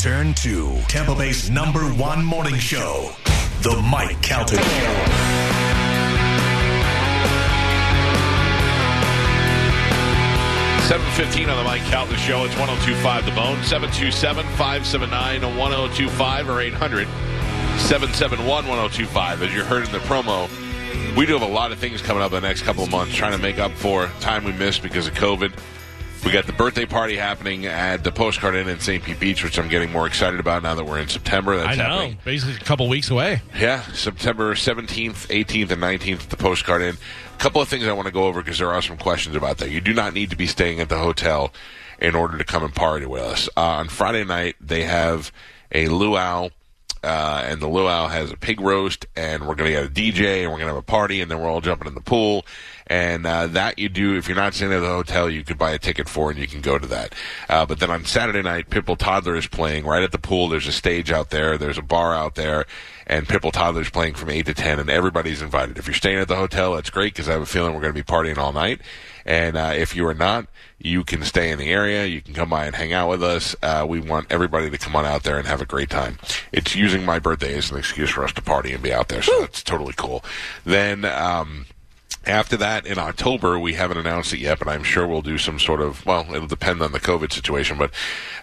Turn to Tampa Bay's number one morning show, The Mike Calta Show. 715 on the Mike Calta Show. It's 1025 The Bone. 727 579 1025 or 800 771 1025. As you heard in the promo, we do have a lot of things coming up in the next couple of months trying to make up for time we missed because of COVID. We got the birthday party happening at the Postcard Inn in St. Pete Beach, which I'm getting more excited about now that we're in September. That's I know. happening. Basically, a couple weeks away. Yeah, September 17th, 18th, and 19th at the Postcard Inn. A couple of things I want to go over because there are some questions about that. You do not need to be staying at the hotel in order to come and party with us. Uh, on Friday night, they have a luau. Uh, and the luau has a pig roast, and we're going to get a DJ, and we're going to have a party, and then we're all jumping in the pool. And uh, that you do, if you're not staying at the hotel, you could buy a ticket for, and you can go to that. Uh, but then on Saturday night, Pitbull Toddler is playing right at the pool. There's a stage out there, there's a bar out there, and Pitbull Toddler is playing from 8 to 10, and everybody's invited. If you're staying at the hotel, that's great because I have a feeling we're going to be partying all night. And uh, if you are not, you can stay in the area. You can come by and hang out with us. Uh, we want everybody to come on out there and have a great time. It's using my birthday as an excuse for us to party and be out there, so that's totally cool. Then. Um, after that, in October, we haven't announced it yet, but I'm sure we'll do some sort of. Well, it'll depend on the COVID situation, but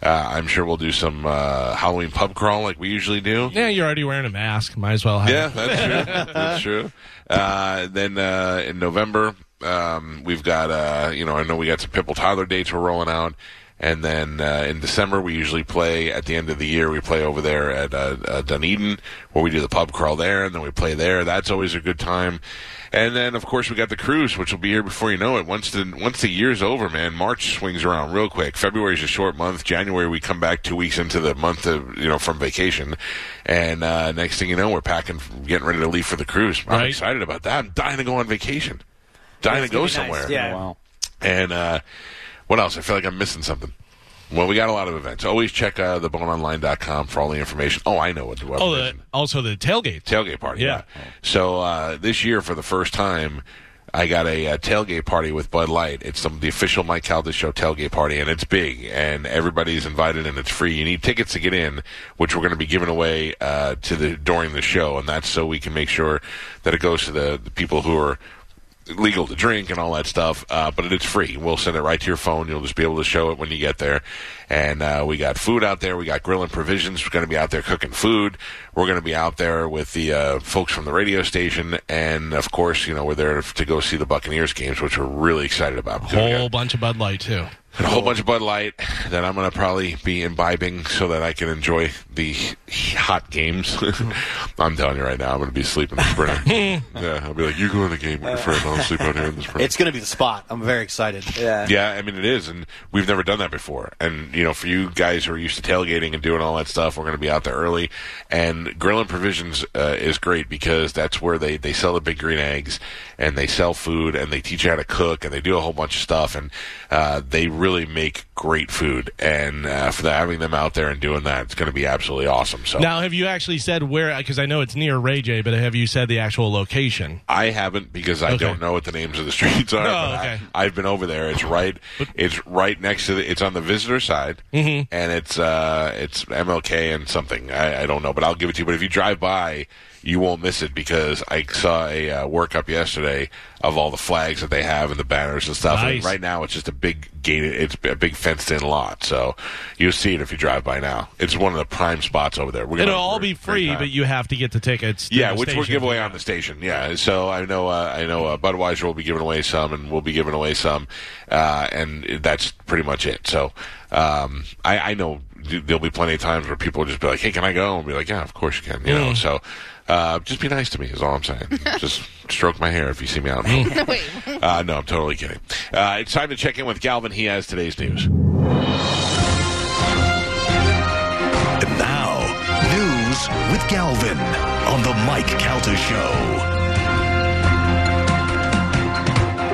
uh, I'm sure we'll do some uh, Halloween pub crawl like we usually do. Yeah, you're already wearing a mask. Might as well have. Yeah, that's true. that's true. Uh, then uh, in November, um, we've got uh, you know I know we got some Pitbull Tyler dates we're rolling out, and then uh, in December we usually play at the end of the year we play over there at uh, uh, Dunedin where we do the pub crawl there, and then we play there. That's always a good time. And then, of course, we got the cruise, which will be here before you know it. Once the once the year's over, man, March swings around real quick. February's a short month. January, we come back two weeks into the month of you know from vacation, and uh, next thing you know, we're packing, getting ready to leave for the cruise. I'm Right. excited about that. I'm dying to go on vacation, dying It's to go gonna nice. somewhere. Yeah. Wow. And uh, what else? I feel like I'm missing something. Well, we got a lot of events. Always check uh, theboneonline.com for all the information. Oh, I know what the Oh, the, also the tailgate. tailgate party. Yeah. So uh, this year, for the first time, I got a, uh tailgate party with Bud Light. It's some, the official Mike Calta Show tailgate party, and it's big, and everybody's invited, and it's free. You need tickets to get in, which we're going to be giving away uh, to the during the show, and that's so we can make sure that it goes to the, the people who are legal to drink and all that stuff, uh, but it's free. We'll send it right to your phone. You'll just be able to show it when you get there. And uh, we got food out there. We got grilling provisions. We're going to be out there cooking food. We're going to be out there with the uh, folks from the radio station, and of course, you know, we're there to go see the Buccaneers games, which we're really excited about. got- Whole bunch of Bud Light too. And a whole bunch of Bud Light that I'm going to probably be imbibing so that I can enjoy the hot games. I'm telling you right now, I'm going to be sleeping in the sprinter. yeah, I'll be like, you go in the game with your friend. I'll sleep out here in the sprinter. It's going to be the spot. I'm very excited. Yeah. Yeah, I mean it is, and we've never done that before. And you know, for you guys who are used to tailgating and doing all that stuff, we're going to be out there early. And Grill and Provisions uh, is great because that's where they they sell the big green eggs, and they sell food, and they teach you how to cook, and they do a whole bunch of stuff, and uh, they really make great food. And uh, for the, having them out there and doing that, it's going to be absolutely awesome. So Now, have you actually said where? Because I know it's near Ray Jay, but have you said the actual location? I haven't because I Okay. don't know what the names of the streets are. Oh, okay. I, have been over there. It's right. It's right next to the. It's on the visitor side, Mm-hmm. and it's uh, it's MLK and something. I, I don't know, but I'll give it to you. But if you drive by, you won't miss it because I saw a uh, workup yesterday of all the flags that they have and the banners and stuff. And right now, it's just a big gated. It's a big fenced-in lot, so you'll see it if you drive by now. It's one of the prime spots over there. We're It'll all be free, but you have to get the tickets. Yeah, the which we'll give away on the station. Yeah, so I know uh, I know uh, Budweiser will be giving away some, and we'll be giving away some, uh, and that's pretty much it. So um, I, I know there'll be plenty of times where people will just be like, "Hey, can I go?" And be like, "Yeah, of course you can." You know, so uh, just be nice to me is all I'm saying. just stroke my hair if you see me out. in Uh, no, I'm totally kidding. Uh, it's time to check in with Galvin. He has today's news. And now, news with Galvin on the Mike Calta Show.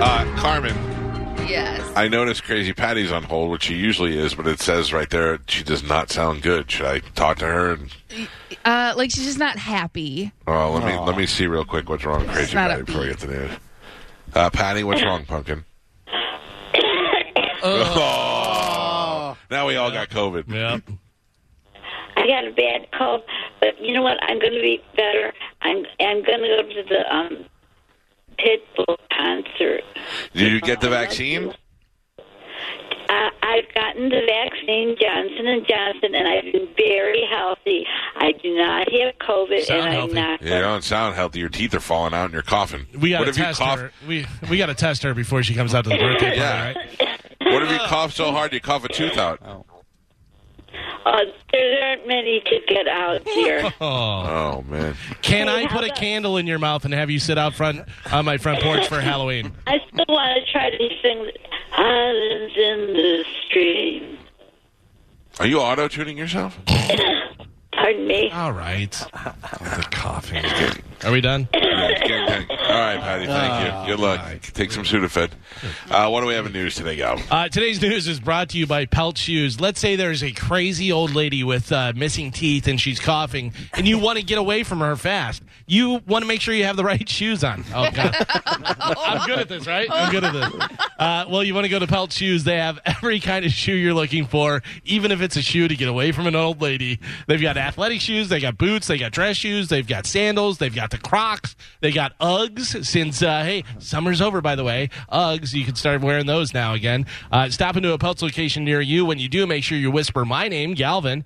Uh, Carmen, Yes. I noticed Crazy Patty's on hold, which she usually is, but it says right there she does not sound good. Should I talk to her? And, Uh, like she's just not happy. oh, let me let me see real quick what's wrong with Crazy not Patty before I upbeat. get to the news. Uh, Patty, what's wrong, Pumpkin? Oh. Now we all got COVID. Yep. I got a bad cold, but you know what? I'm going to be better. I'm I'm going to go to the um, Pitbull concert. Did you get the vaccine? Uh, I've gotten the vaccine, Johnson and Johnson, and I've been very healthy. I do not have COVID, Sound and I'm healthy. not. You don't sound healthy. Your teeth are falling out and you're coughing. We got to if you test cough? her. We we got to test her before she comes out to the birthday party, Yeah. right? What if you cough so hard you cough a tooth out? Uh, there aren't many to get out here. Oh. Oh man. Can I Hey, how put a about- candle in your mouth and have you sit out front on my front porch for Halloween? I still want to try to sing "Islands in the Stream." Are you auto tuning yourself? Pardon me. All right. The coughing. Are we done? All right, Patty. Thank you. Good luck. Take some Sudafed. Uh, what do we have in news today, Gal? Uh, today's news is brought to you by Pelt Shoes. Let's say there's a crazy old lady with uh, missing teeth and she's coughing, and you want to get away from her fast. You want to make sure you have the right shoes on. Oh, God. I'm good at this, right? I'm good at this. Uh, well, you want to go to Pelt Shoes. They have every kind of shoe you're looking for, even if it's a shoe to get away from an old lady. They've got athletic shoes, they got boots, they got dress shoes, they've got sandals, they've got the Crocs, they got Uggs. Since uh, hey, summer's over, by the way, Uggs you can start wearing those now again. Uh, stop into a Pelts location near you. When you do, make sure you whisper my name, Galvin.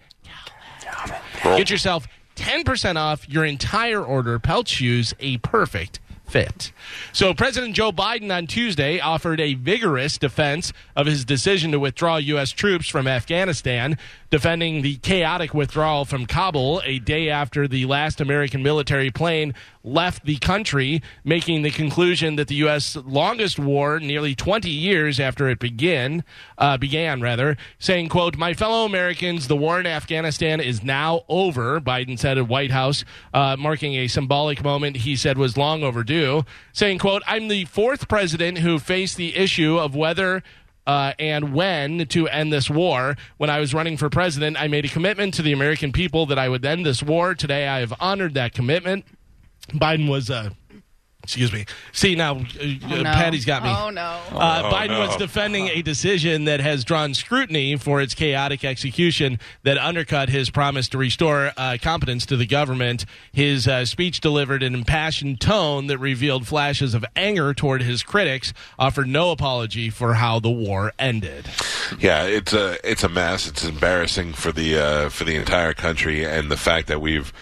Galvin. Get yourself 10% off your entire order. Pelt Shoes, a perfect fit. So, President Joe Biden on Tuesday offered a vigorous defense of his decision to withdraw U.S. troops from Afghanistan, defending the chaotic withdrawal from Kabul a day after the last American military plane left the country, making the conclusion that the U.S. longest war, nearly 20 years after it began, uh, began rather, saying, "quote My fellow Americans, the war in Afghanistan is now over." Biden said at White House, uh, marking a symbolic moment he said was long overdue, saying, "quote I'm the fourth president who faced the issue of whether." uh, and when to end this war. When I was running for president, I made a commitment to the American people that I would end this war. Today, I have honored that commitment. Biden was, uh, excuse me. See now, uh, Oh, no. Patty's got me. Oh, no. Uh, Oh, Biden no. was defending a decision that has drawn scrutiny for its chaotic execution that undercut his promise to restore uh, competence to the government. His uh, speech delivered an impassioned tone that revealed flashes of anger toward his critics, offered no apology for how the war ended. Yeah, it's a it's a mess. It's embarrassing for the uh, for the entire country, and the fact that we've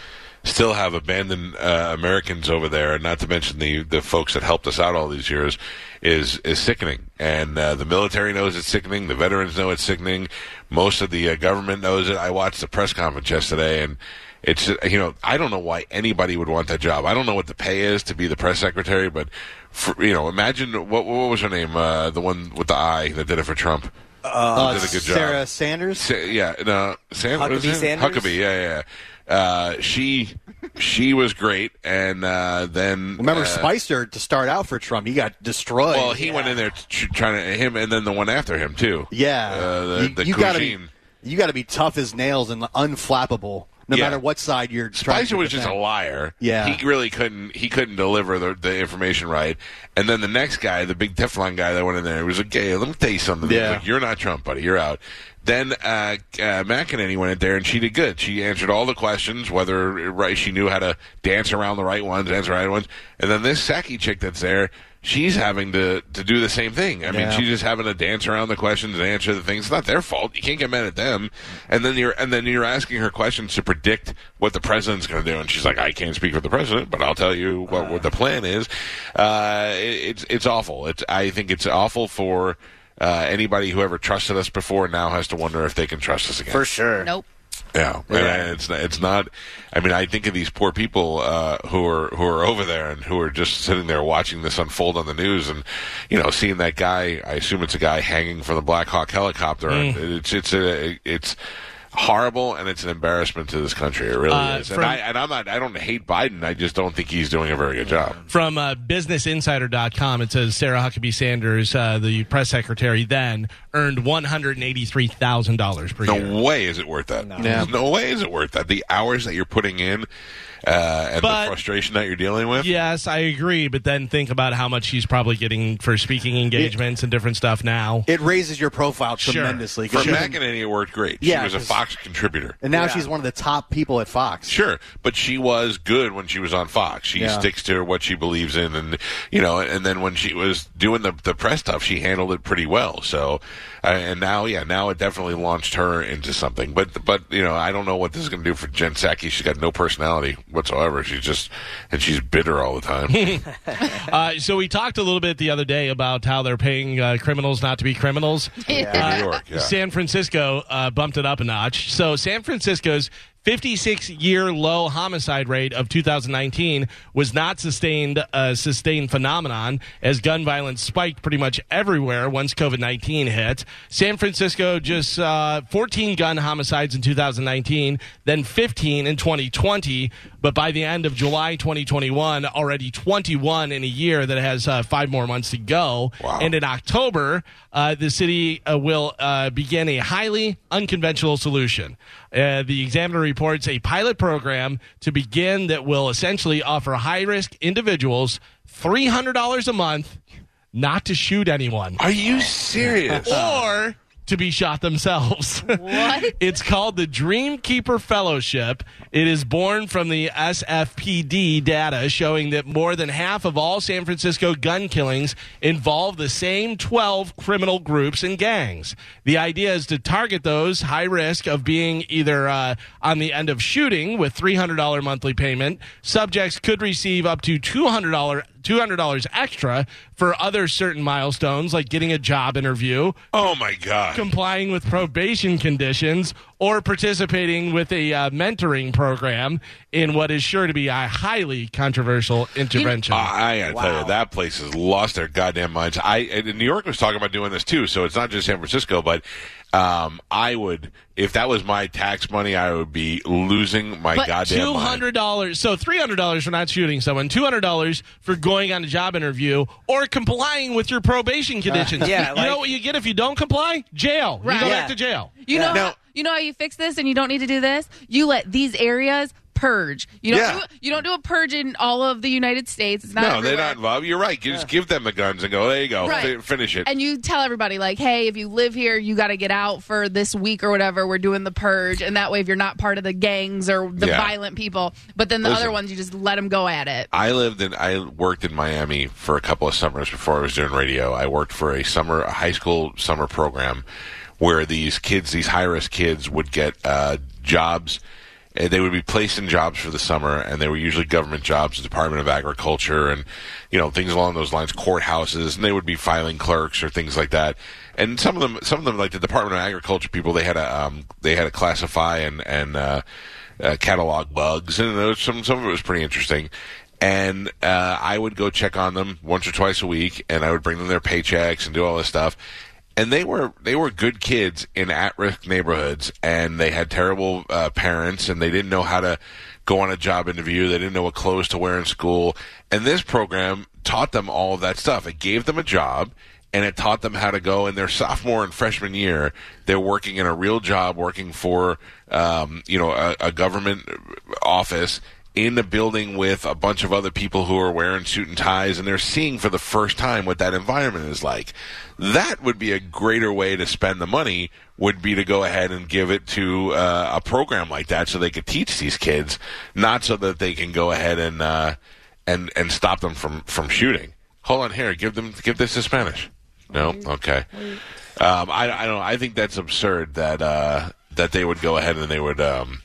still have abandoned uh, Americans over there, and not to mention the the folks that helped us out all these years, is is sickening. And uh, the military knows it's sickening. The veterans know it's sickening. Most of the uh, government knows it. I watched the press conference yesterday, and. It's you know I don't know why anybody would want that job. I don't know what the pay is to be the press secretary, but for, you know imagine what what was her name uh, the one with the eye that did it for Trump. Uh, did a good job. Sarah Sanders. Sa- yeah, no, Sam, Huckabee was his name? Sanders? Huckabee, yeah, yeah. Yeah. Uh, she she was great, and uh, then Remember uh, Spicer to start out for Trump? He got destroyed. Well, he went in there tr- trying to him, and then the one after him too. Yeah, uh, the, you, the you gotta be you gotta be tough as nails and unflappable, no Yeah. matter what side you're. trying Spicer was just a liar. Yeah. he really couldn't. He couldn't deliver the, the information right. And then the next guy, the big Teflon guy that went in there, was like, "Hey, let me tell you something. Yeah. like, You're not Trump, buddy. You're out." Then uh, uh, McEnany went in there and she did good. She answered all the questions, whether right she knew how to dance around the right ones, answer the right ones. And then this Psaki chick that's there, she's having to to do the same thing. I mean, she's just having to dance around the questions and answer the things. It's not their fault. You can't get mad at them. And then you're and then you're asking her questions to predict what the president's going to do, and she's like, "I can't speak for the president, but I'll tell you what, what the plan is." Uh, it, it's it's awful. It's I think it's awful for. Uh, anybody who ever trusted us before now has to wonder if they can trust us again. for sure. Nope. Yeah, and it's it's not. I mean, I think of these poor people uh, who are who are over there and who are just sitting there watching this unfold on the news, and you know, seeing that guy. I assume it's a guy hanging from the Black Hawk helicopter. and It's it's a it's horrible and it's an embarrassment to this country. It really Uh, is. from- and I and I'm not. I don't hate Biden. I just don't think he's doing a very good job. From uh, BusinessInsider.com, it says Sarah Huckabee Sanders, uh, the press secretary then, earned $183,000 per year. No way is it worth that. Yeah. There's no way is it worth that. The hours that you're putting in uh, and But- the frustration that you're dealing with. Yes, I agree, but then think about how much she's probably getting for speaking engagements and different stuff now. It raises your profile Sure. tremendously. For 'cause you- McEnany, it worked great. Yeah, she was a Fox Fox contributor. And now Yeah. she's one of the top people at Fox. Sure, but she was good when she was on Fox. She Yeah. sticks to what she believes in, and you know, and then when she was doing the the press stuff, she handled it pretty well. So, uh, and now, yeah, now it definitely launched her into something. But but you know, I don't know what this is going to do for Jen Psaki. She's got no personality whatsoever. She's just and she's bitter all the time. Uh, so we talked a little bit the other day about how they're paying uh, criminals not to be criminals. in New York, yeah. San Francisco uh, bumped it up a notch. So San Francisco's 56 year low homicide rate of 2019 was not sustained a sustained phenomenon as gun violence spiked pretty much everywhere once COVID-19 hit. San Francisco just uh, 14 gun homicides in 2019, then 15 in 2020, but by the end of July 2021, already 21 in a year that has uh, five more months to go. Wow. And in October, uh, the city uh, will uh, begin a highly unconventional solution. Uh, the examiner reports a pilot program to begin that will essentially offer high risk individuals $300 a month not to shoot anyone Are you serious? or to be shot themselves. What? it's called the Dreamkeeper Fellowship. It is born from the SFPD data showing that more than half of all San Francisco gun killings involve the same 12 criminal groups and gangs. The idea is to target those high risk of being either uh, on the end of shooting with $300 monthly payment. Subjects could receive up to $200 $200 extra for other certain milestones like getting a job interview, oh my god! complying with probation conditions, or participating with a uh, mentoring program in what is sure to be a highly controversial intervention. I gotta tell you, that place has lost their goddamn minds. I and New York was talking about doing this too, so it's not just San Francisco, but um, I would, if that was my tax money, I would be losing my but goddamn two hundred dollars. so three hundred dollars for not shooting someone, two hundred dollars for going on a job interview or complying with your probation conditions. yeah, you like- know what you get if you don't comply? Jail. You Right. go Yeah. back to jail. You know, Now- you know how you fix this, and you don't need to do this. You let these areas purge. You don't Yeah. do you don't do a purge in all of the United States. It's not No, they're not involved. You're right. You just give them the guns and go, there you go, Right. fi- finish it. And you tell everybody like, hey, if you live here, you got to get out for this week or whatever. We're doing the purge, and that way, if you're not part of the gangs or the Yeah. violent people, but then the Listen. other ones, you just let them go at it. I lived in, I worked in Miami for a couple of summers before I was doing radio. I worked for a summer, a high school summer program where these kids, these high risk kids would get, uh, jobs. And they would be placed in jobs for the summer, and they were usually government jobs, the Department of Agriculture, and you know things along those lines, courthouses, and they would be filing clerks or things like that. And some of them, some of them, like the Department of Agriculture people, they had to um, they had to classify and and uh, uh, catalog bugs, and was some some of it was pretty interesting. And uh, I would go check on them once or twice a week, and I would bring them their paychecks and do all this stuff. And they were they were good kids in at risk neighborhoods, and they had terrible uh, parents, and they didn't know how to go on a job interview. They didn't know what clothes to wear in school, and this program taught them all of that stuff. It gave them a job, and it taught them how to go in their sophomore and freshman year. They're working in a real job, working for um, you know a, a government office in a building with a bunch of other people who are wearing suit and ties, and they're seeing for the first time what that environment is like. That would be a greater way to spend the money. Would be to go ahead and give it to uh, a program like that, so they could teach these kids, not so that they can go ahead and uh, and and stop them from from shooting. Hold on here, give them give this to Spanish. No, okay. Um, I I don't. I think that's absurd that uh, that they would go ahead and they would um,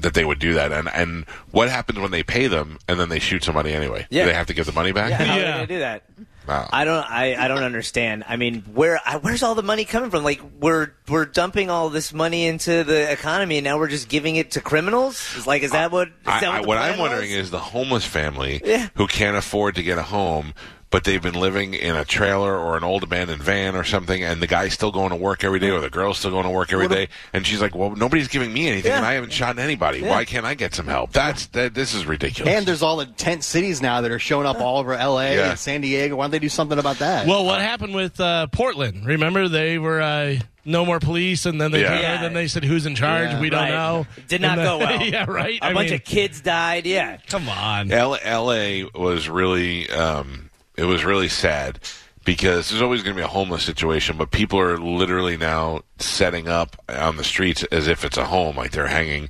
that they would do that. And and what happens when they pay them and then they shoot somebody anyway? Yeah. Do they have to give the money back? Yeah, how are they do that? Wow. I don't. I, I don't understand. I mean, where I, where's all the money coming from? Like we're we're dumping all this money into the economy, and now we're just giving it to criminals. Is like, is that what? Is I, that I, what, the what plan I'm wondering is the homeless family Yeah. who can't afford to get a home, but they've been living in a trailer or an old abandoned van or something, and the guy's still going to work every day, or the girl's still going to work every day, and she's like, "Well, nobody's giving me anything, Yeah. and I haven't shot anybody. Yeah. Why can't I get some help?" That's that. This is ridiculous. And there's all the tent cities now that are showing up all over L.A. Yeah. and San Diego. Why don't they do something about that? Well, what happened with uh, Portland? Remember, they were uh, no more police, and then they Yeah. Yeah. then they said, "Who's in charge? Yeah. We don't Right. know." Did not And go well. yeah, right. A I bunch mean, of kids died. Yeah. come on. L- L.A. was really, um, it was really sad because there's always going to be a homeless situation, but people are literally now setting up on the streets as if it's a home, like they're hanging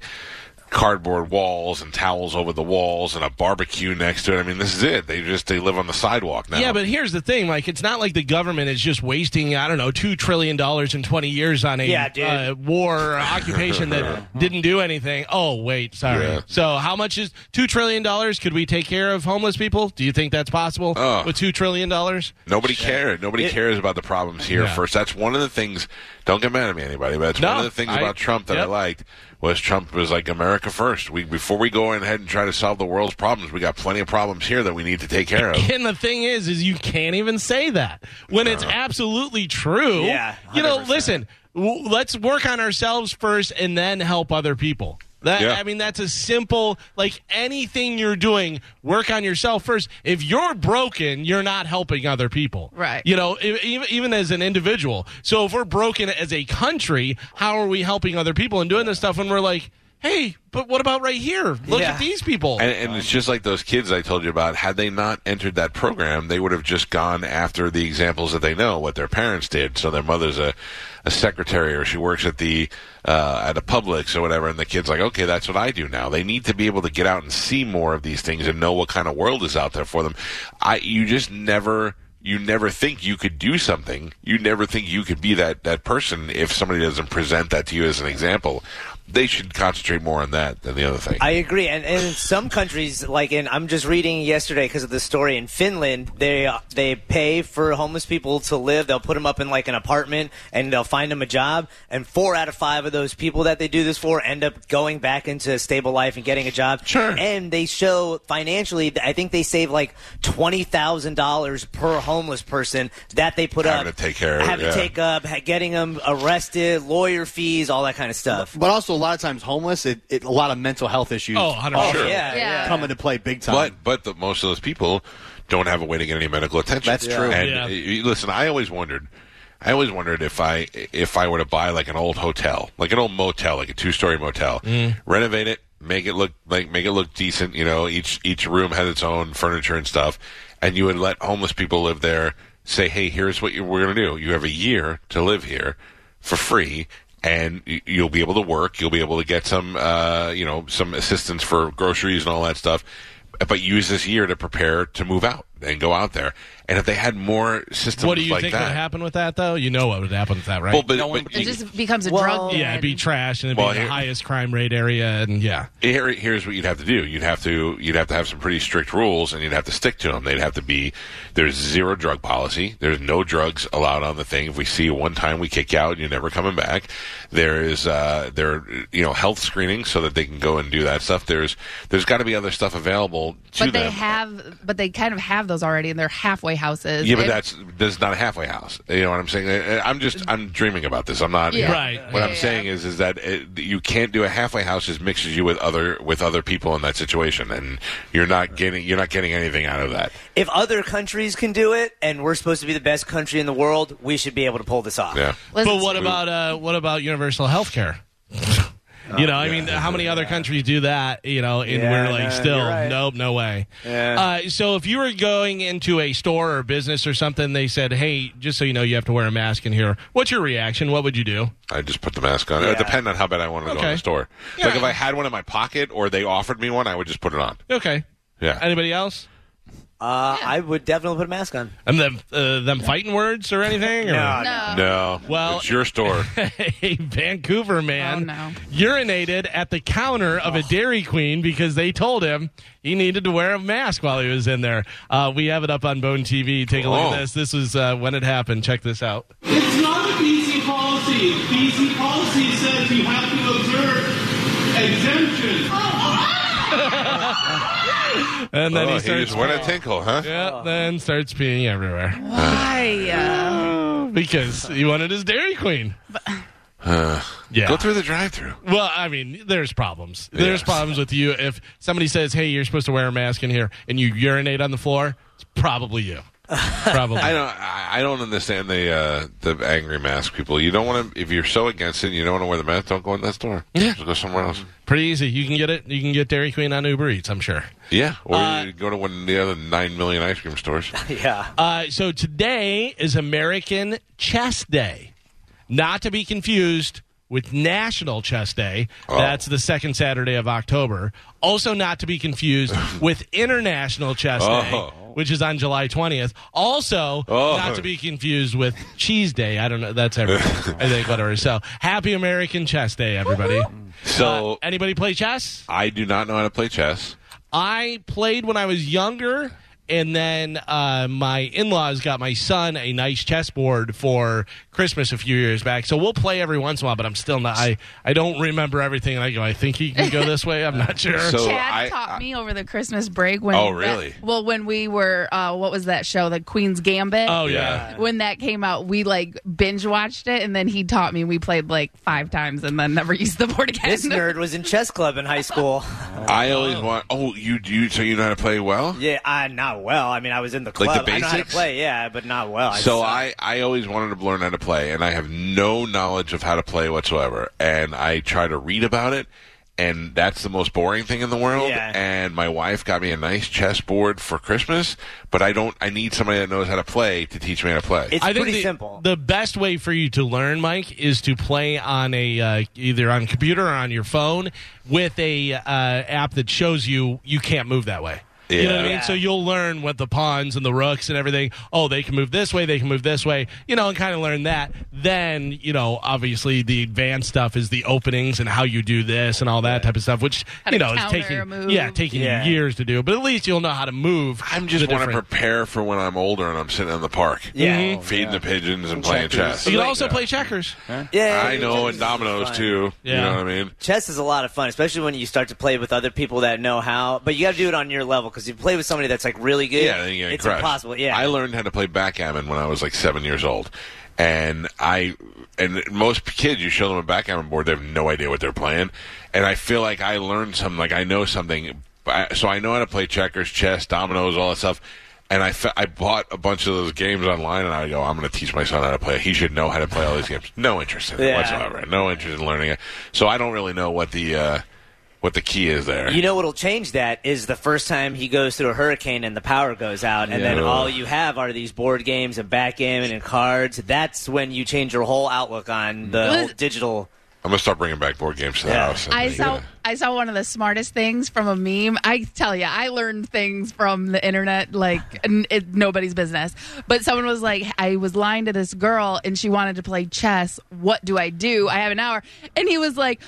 cardboard walls and towels over the walls and a barbecue next to it. I mean, this is it. They just they live on the sidewalk now. Yeah, but here's the thing: like, it's not like the government is just wasting, I don't know, two trillion dollars in twenty years on a Yeah, uh, war or occupation that didn't do anything. Oh, wait, sorry. Yeah. So, how much is two trillion dollars? Could we take care of homeless people? Do you think that's possible Oh. with two trillion dollars? Nobody cared. Nobody It- cares about the problems here Yeah. first. That's one of the things. Don't get mad at me, anybody. But that's No, one of the things I- about Trump that I yep. liked was Trump was like America first. We before we go ahead and try to solve the world's problems, we got plenty of problems here that we need to take care of. And the thing is, is you can't even say that when it's uh-huh. absolutely true. Yeah, you know, listen, w- let's work on ourselves first and then help other people. That Yeah. I mean, that's a simple like anything you're doing. Work on yourself first. If you're broken, you're not helping other people. Right. You know, e- even even as an individual. So if we're broken as a country, how are we helping other people and doing this stuff when we're like, hey, but what about right here? Look Yeah. at these people. And, and it's just like those kids I told you about. Had they not entered that program, they would have just gone after the examples that they know, what their parents did. So their mother's a, a secretary, or she works at the uh, at a Publix or whatever, and the kid's like, okay, that's what I do now. They need to be able to get out and see more of these things and know what kind of world is out there for them. I you just never. You never think you could do something. You never think you could be that, that person if somebody doesn't present that to you as an example. They should concentrate more on that than the other thing. I agree, and, and in some countries, like in I'm just reading yesterday because of the story in Finland, they uh, they pay for homeless people to live. They'll put them up in like an apartment, and they'll find them a job. And four out of five of those people that they do this for end up going back into a stable life and getting a job. Sure. And they show financially, I think they save like twenty thousand dollars per homeless person that they put Having up to take care of it, having yeah. to take up, getting them arrested, lawyer fees, all that kind of stuff. But also, a lot of times, homeless, it, it, a lot of mental health issues oh, 100%. Oh Sure. yeah, Yeah. come into play big time. But but the, most of those people don't have a way to get any medical attention. That's true. And Yeah. listen, I always wondered. I always wondered if I if I were to buy like an old hotel, like an old motel, like a two story motel, mm. renovate it, make it look like make it look decent. You know, each each room has its own furniture and stuff, and you would let homeless people live there. Say, hey, here's what you, we're going to do. You have a year to live here for free, and you'll be able to work. You'll be able to get some, uh, you know, some assistance for groceries and all that stuff. But use this year to prepare to move out and go out there. And if they had more systems What do you like think that, would happen with that, though? You know what would happen with that, right? well, but, No one- but It just becomes a Well, drug. yeah, it'd be den. trash, and it'd Well, be here- the highest crime rate area, and yeah. here, here's what you'd have to do. You'd have to you'd have to have some pretty strict rules, and you'd have to stick to them. They'd have to be there's zero drug policy. There's no drugs allowed on the thing. If we see you one time, we kick you out, and you're never coming back. There is uh, there you know health screening so that they can go and do that stuff. There's there's got to be other stuff available to But they them. have, but they kind of have those already, and they're halfway houses. Yeah, but If- that's that's not a halfway house. You know what I'm saying? I- I'm just I'm dreaming about this. I'm not. Yeah. Right. What Yeah, I'm yeah. saying is is that uh, it, you can't do a halfway house. Just mixes you with other with other people in that situation, and you're not getting you're not getting anything out of that. if other countries can do it and we're supposed to be the best country in the world, we should be able to pull this off. Yeah. Listen, But what about uh, what about universal health care? You know, I mean, how many other countries do that? You know, and Yeah, we're like, no, still, right. nope, no way. Yeah. Uh, so, if you were going into a store or business or something, they said, "Hey, just so you know, you have to wear a mask in here." What's your reaction? What would you do? I just put the mask on. It Yeah. would depend on how bad I want to go in the store. Like if I had one in my pocket or they offered me one, I would just put it on. Okay. Yeah. Anybody else? Uh, I would definitely put a mask on. And them uh, them fighting words or anything? Or? No, no. No. Well- it's your store. a Vancouver man Oh, no. urinated at the counter of a Dairy Queen because they told him he needed to wear a mask while he was in there. Uh, we have it up on Bone TV. Take a look Oh. at this. This was uh, when it happened. Check this out. It's not a BC policy. BC policy says you have to observe exemption. And then oh, he he starts. just went a tinkle, huh? yeah, then starts peeing everywhere Why? Uh, because he wanted his Dairy Queen. yeah. Go through the drive-through. Well, I mean, there's problems. There's Yes. problems with you if somebody says, "Hey, you're supposed to wear a mask in here," and you urinate on the floor. It's probably you. Probably. I don't. I I don't understand the uh, the angry mask people. You don't want to. If you're so against it, and you don't want to wear the mask. Don't go in that store. Yeah. Just go somewhere else. Pretty easy. You can get it. You can get Dairy Queen on Uber Eats. I'm sure. Yeah, or Uh, you go to one of the other nine million ice cream stores. Yeah. Uh, so today is American Chess Day, not to be confused with National Chess Day. Oh. That's the second Saturday of October. Also, not to be confused with International Chess Day, Oh. Which is on July 20th. Also, Oh. not to be confused with Cheese Day. I don't know. That's everything. I think whatever. So, happy American Chess Day, everybody. So Uh, anybody play chess? I do not know how to play chess. I played when I was younger, and then uh, my in-laws got my son a nice chessboard for Christmas a few years back. So we'll play every once in a while, but I'm still not. I I don't remember everything. And I go, I think he can go this way. I'm not sure. So Chad I- taught I- me over the Christmas break when. Oh, really? that- well, when we were, uh, what was that show? The Queen's Gambit. oh yeah. When that came out, we like binge watched it, and then he taught me. We played like five times, and then never used the board again. This nerd was in chess club in high school. I always want. Oh, you do. so you know how to play well. Yeah, I not well. I mean, I was in the club. Like club. the I know how to basics? play, yeah, but not well. So suck. I, I always wanted to learn how to play, and I have no knowledge of how to play whatsoever. And I try to read about it, and that's the most boring thing in the world. Yeah. And my wife got me a nice chessboard for Christmas, but I don't. I need somebody that knows how to play to teach me how to play. It's I think pretty the, simple. The best way for you to learn, Mike, is to play on a uh, either on computer or on your phone with a uh, app that shows you you can't move that way. You know what I mean? Yeah. So you'll learn what the pawns and the rooks and everything. Oh, they can move this way. They can move this way. You know, and kind of learn that. Then, you know, obviously the advanced stuff is the openings and how you do this and all that type of stuff, which How you know is counter a taking move. yeah taking Yeah. years to do. But at least you'll know how to move. I'm just the want to different- prepare for when I'm older and I'm sitting in the park. Yeah. feeding mm-hmm. the pigeons and playing checkers. chess. You can also Yeah. play checkers. yeah, I know, chess and is dominoes fun. too. You Yeah. know what I mean? Chess is a lot of fun, especially when you start to play with other people that know how. But you got to do it on your level because if you play with somebody that's like really good, Yeah, it's crushed. impossible. Yeah, I learned how to play backgammon when I was like seven years old, and I and most kids you show them a backgammon board, they have no idea what they're playing, and I feel like I learned something, like I know something, so I know how to play checkers, chess, dominoes, all that stuff. And I, fe- I bought a bunch of those games online, and I go, I'm going to teach my son how to play. He should know how to play all these games. No interest in it Yeah. whatsoever. No interest in learning it. So I don't really know what the uh, what the key is there. You know what'll change that is the first time he goes through a hurricane and the power goes out, and then all you have are these board games and backgammon and cards. That's when you change your whole outlook on mm-hmm. the Was- whole digital. I'm going to start bringing back board games to the Yeah. house. I saw I saw one of the smartest things from a meme. I tell you, I learned things from the internet like n- it, nobody's business. But someone was like, I was lying to this girl and she wanted to play chess. What do I do? I have an hour. And he was like,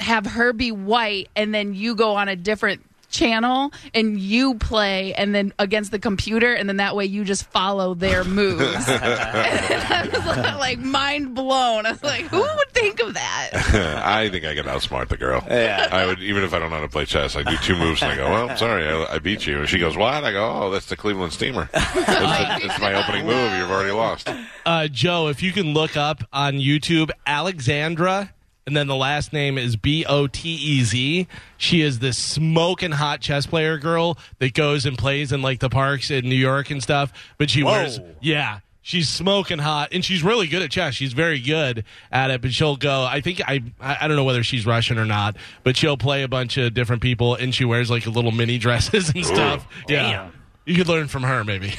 have her be white and then you go on a different channel and you play and then against the computer and then that way you just follow their moves. I was like mind blown. I was like, who would think of that? I think I can outsmart the girl. Yeah. I would, even if I don't know how to play chess, I do two moves and I go, well, sorry, I, I beat you. And she goes, what? I go, oh, that's the Cleveland Steamer. That's, the, that's my opening move. You've already lost. Uh, Joe, if you can look up on YouTube, Alexandra, and then the last name is B O T E Z. She is this smoking hot chess player girl that goes and plays in like the parks in New York and stuff. But she wears, yeah. She's smoking hot, and she's really good at chess. She's very good at it. But she'll go. I think I I I don't know whether she's Russian or not, but she'll play a bunch of different people, and she wears like little mini dresses and stuff. Yeah, you could learn from her maybe.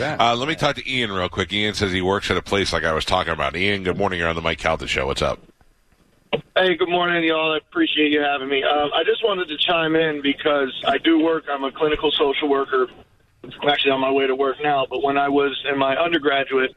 Uh, let me talk to Ian real quick. Ian says he works at a place like I was talking about. Ian, good morning. You're on the Mike Calta Show. What's up? Hey, good morning, y'all. I appreciate you having me. Um, I just wanted to chime in because I do work. I'm a clinical social worker. I'm actually on my way to work now. But when I was in my undergraduate,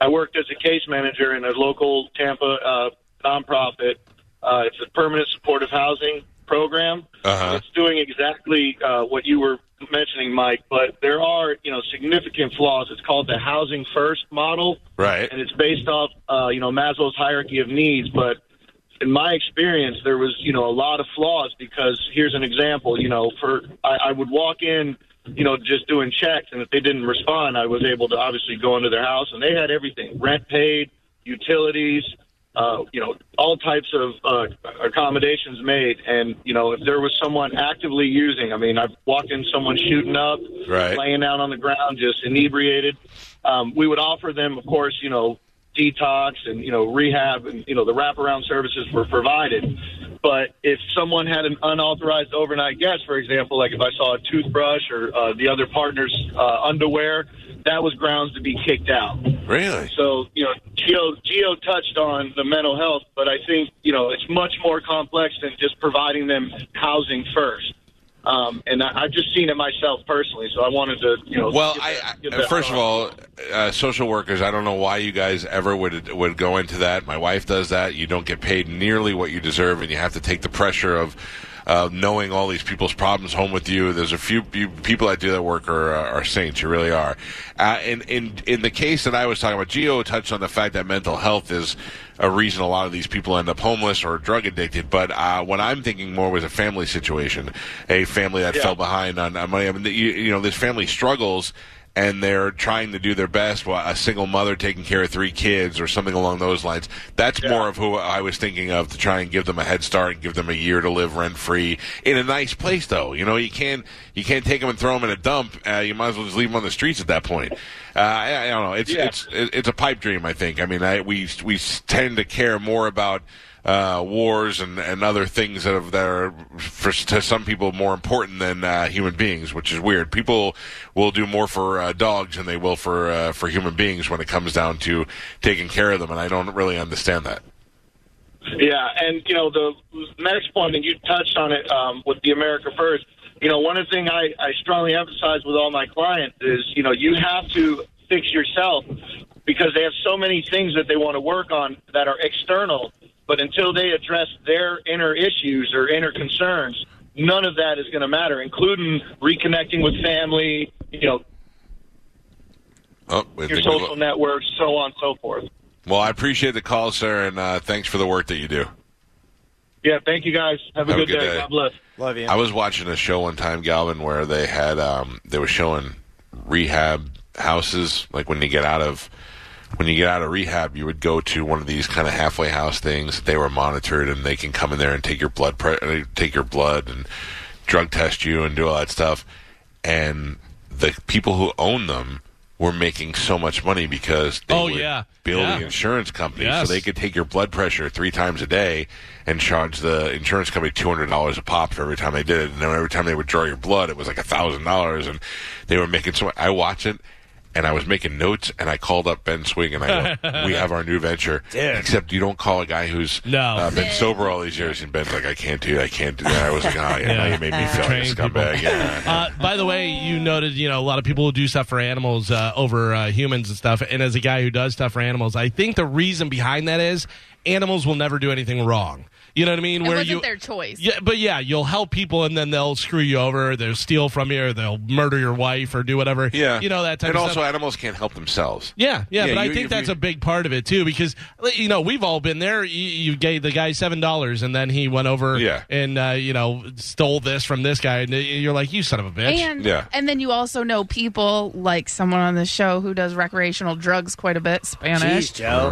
I worked as a case manager in a local Tampa uh, nonprofit. Uh, it's a permanent supportive housing program. Uh-huh. It's doing exactly uh, what you were mentioning, Mike. But there are, you know, significant flaws. It's called the housing first model Right. and it's based off uh, you know Maslow's hierarchy of needs. But in my experience, there was you know a lot of flaws because here's an example. You know, for I, I would walk in, you know, just doing checks, and if they didn't respond, I was able to obviously go into their house, and they had everything: rent paid, utilities, uh, you know, all types of uh, accommodations made. And you know, if there was someone actively using, I mean, I've walked in someone shooting up, Right. laying down on the ground, just inebriated. Um, we would offer them, of course, you know, detox and you know rehab and you know the wraparound services were provided. But if someone had an unauthorized overnight guest, for example, like if I saw a toothbrush or uh, the other partner's uh, underwear, that was grounds to be kicked out. Really? So, you know, Geo, Geo touched on the mental health, but I think, you know, it's much more complex than just providing them housing first. Um, and I, I've just seen it myself personally, so I wanted to, you know. Well, I, that- I first of all, uh, social workers. I don't know why you guys ever would would go into that. My wife does that. You don't get paid nearly what you deserve, and you have to take the pressure of. Uh, knowing all these people's problems home with you, there's a few people that do that work are, are saints. You really are. Uh, in in in the case that I was talking about, Geo touched on the fact that mental health is a reason a lot of these people end up homeless or drug addicted. But uh, what I'm thinking more was a family situation, a family that Yeah. fell behind on, on money. I mean, you, you know, this family struggles and they're trying to do their best while a single mother taking care of three kids or something along those lines. That's more of who I was thinking of to try and give them a head start and give them a year to live rent free in a nice place. Though you know you can't you can't take them and throw them in a dump. Uh, you might as well just leave them on the streets at that point. Uh, I, I don't know. It's Yeah. it's it's a pipe dream. I think. I mean, I, we we tend to care more about uh, wars and, and other things that, have, that are for to some people more important than uh, human beings, which is weird. People will do more for uh, dogs than they will for uh, for human beings when it comes down to taking care of them, and I don't really understand that. Yeah, and you know the next point, and you touched on it um, with the America First. You know, one of the things I, I strongly emphasize with all my clients is, you know, you have to fix yourself because they have so many things that they want to work on that are external. But until they address their inner issues or inner concerns, none of that is going to matter, including reconnecting with family, you know, Oh, your social lo- networks, so on and so forth. well, I appreciate the call, sir, and uh, thanks for the work that you do. Yeah, thank you guys. Have a, Have a good, good day. day. God bless. Love you. I was watching a show one time, Galvin, where they had um, they were showing rehab houses. Like when you get out of when you get out of rehab, you would go to one of these kind of halfway house things. They were monitored, and they can come in there and take your blood, pre- uh, take your blood, and drug test you, and do all that stuff. And the people who own them were making so much money because they Oh, would yeah. bill Yeah. the insurance company Yes. so they could take your blood pressure three times a day and charge the insurance company two hundred dollars a pop for every time they did it. And then every time they would draw your blood, it was like a thousand dollars, and they were making so. I watch it. And I was making notes, and I called up Ben Swing, and I go, "We have our new venture." Dude. Except you don't call a guy who's No. uh, been sober all these years, and Ben's like, "I can't do that. I can't do that." I was like, "Oh yeah, Yeah. now you made me feel like a scumbag." Yeah. Uh, by the way, you noted, you know, a lot of people who do stuff for animals uh, over uh, humans and stuff. And as a guy who does stuff for animals, I think the reason behind that is animals will never do anything wrong. You know what I mean? It Where wasn't you, their choice. yeah, but yeah, you'll help people and then they'll screw you over. They'll steal from you, or they'll murder your wife, or do whatever. Yeah, you know that type of thing. and of also, stuff. animals can't help themselves. Yeah, yeah, Yeah, but I think that's you- a big part of it too, because you know we've all been there. You, you gave the guy seven dollars, and then he went over Yeah. and uh, you know stole this from this guy, and you're like, you son of a bitch. And Yeah. and then you also know people like someone on the show who does recreational drugs quite a bit, Spanish. Jeez, Joe.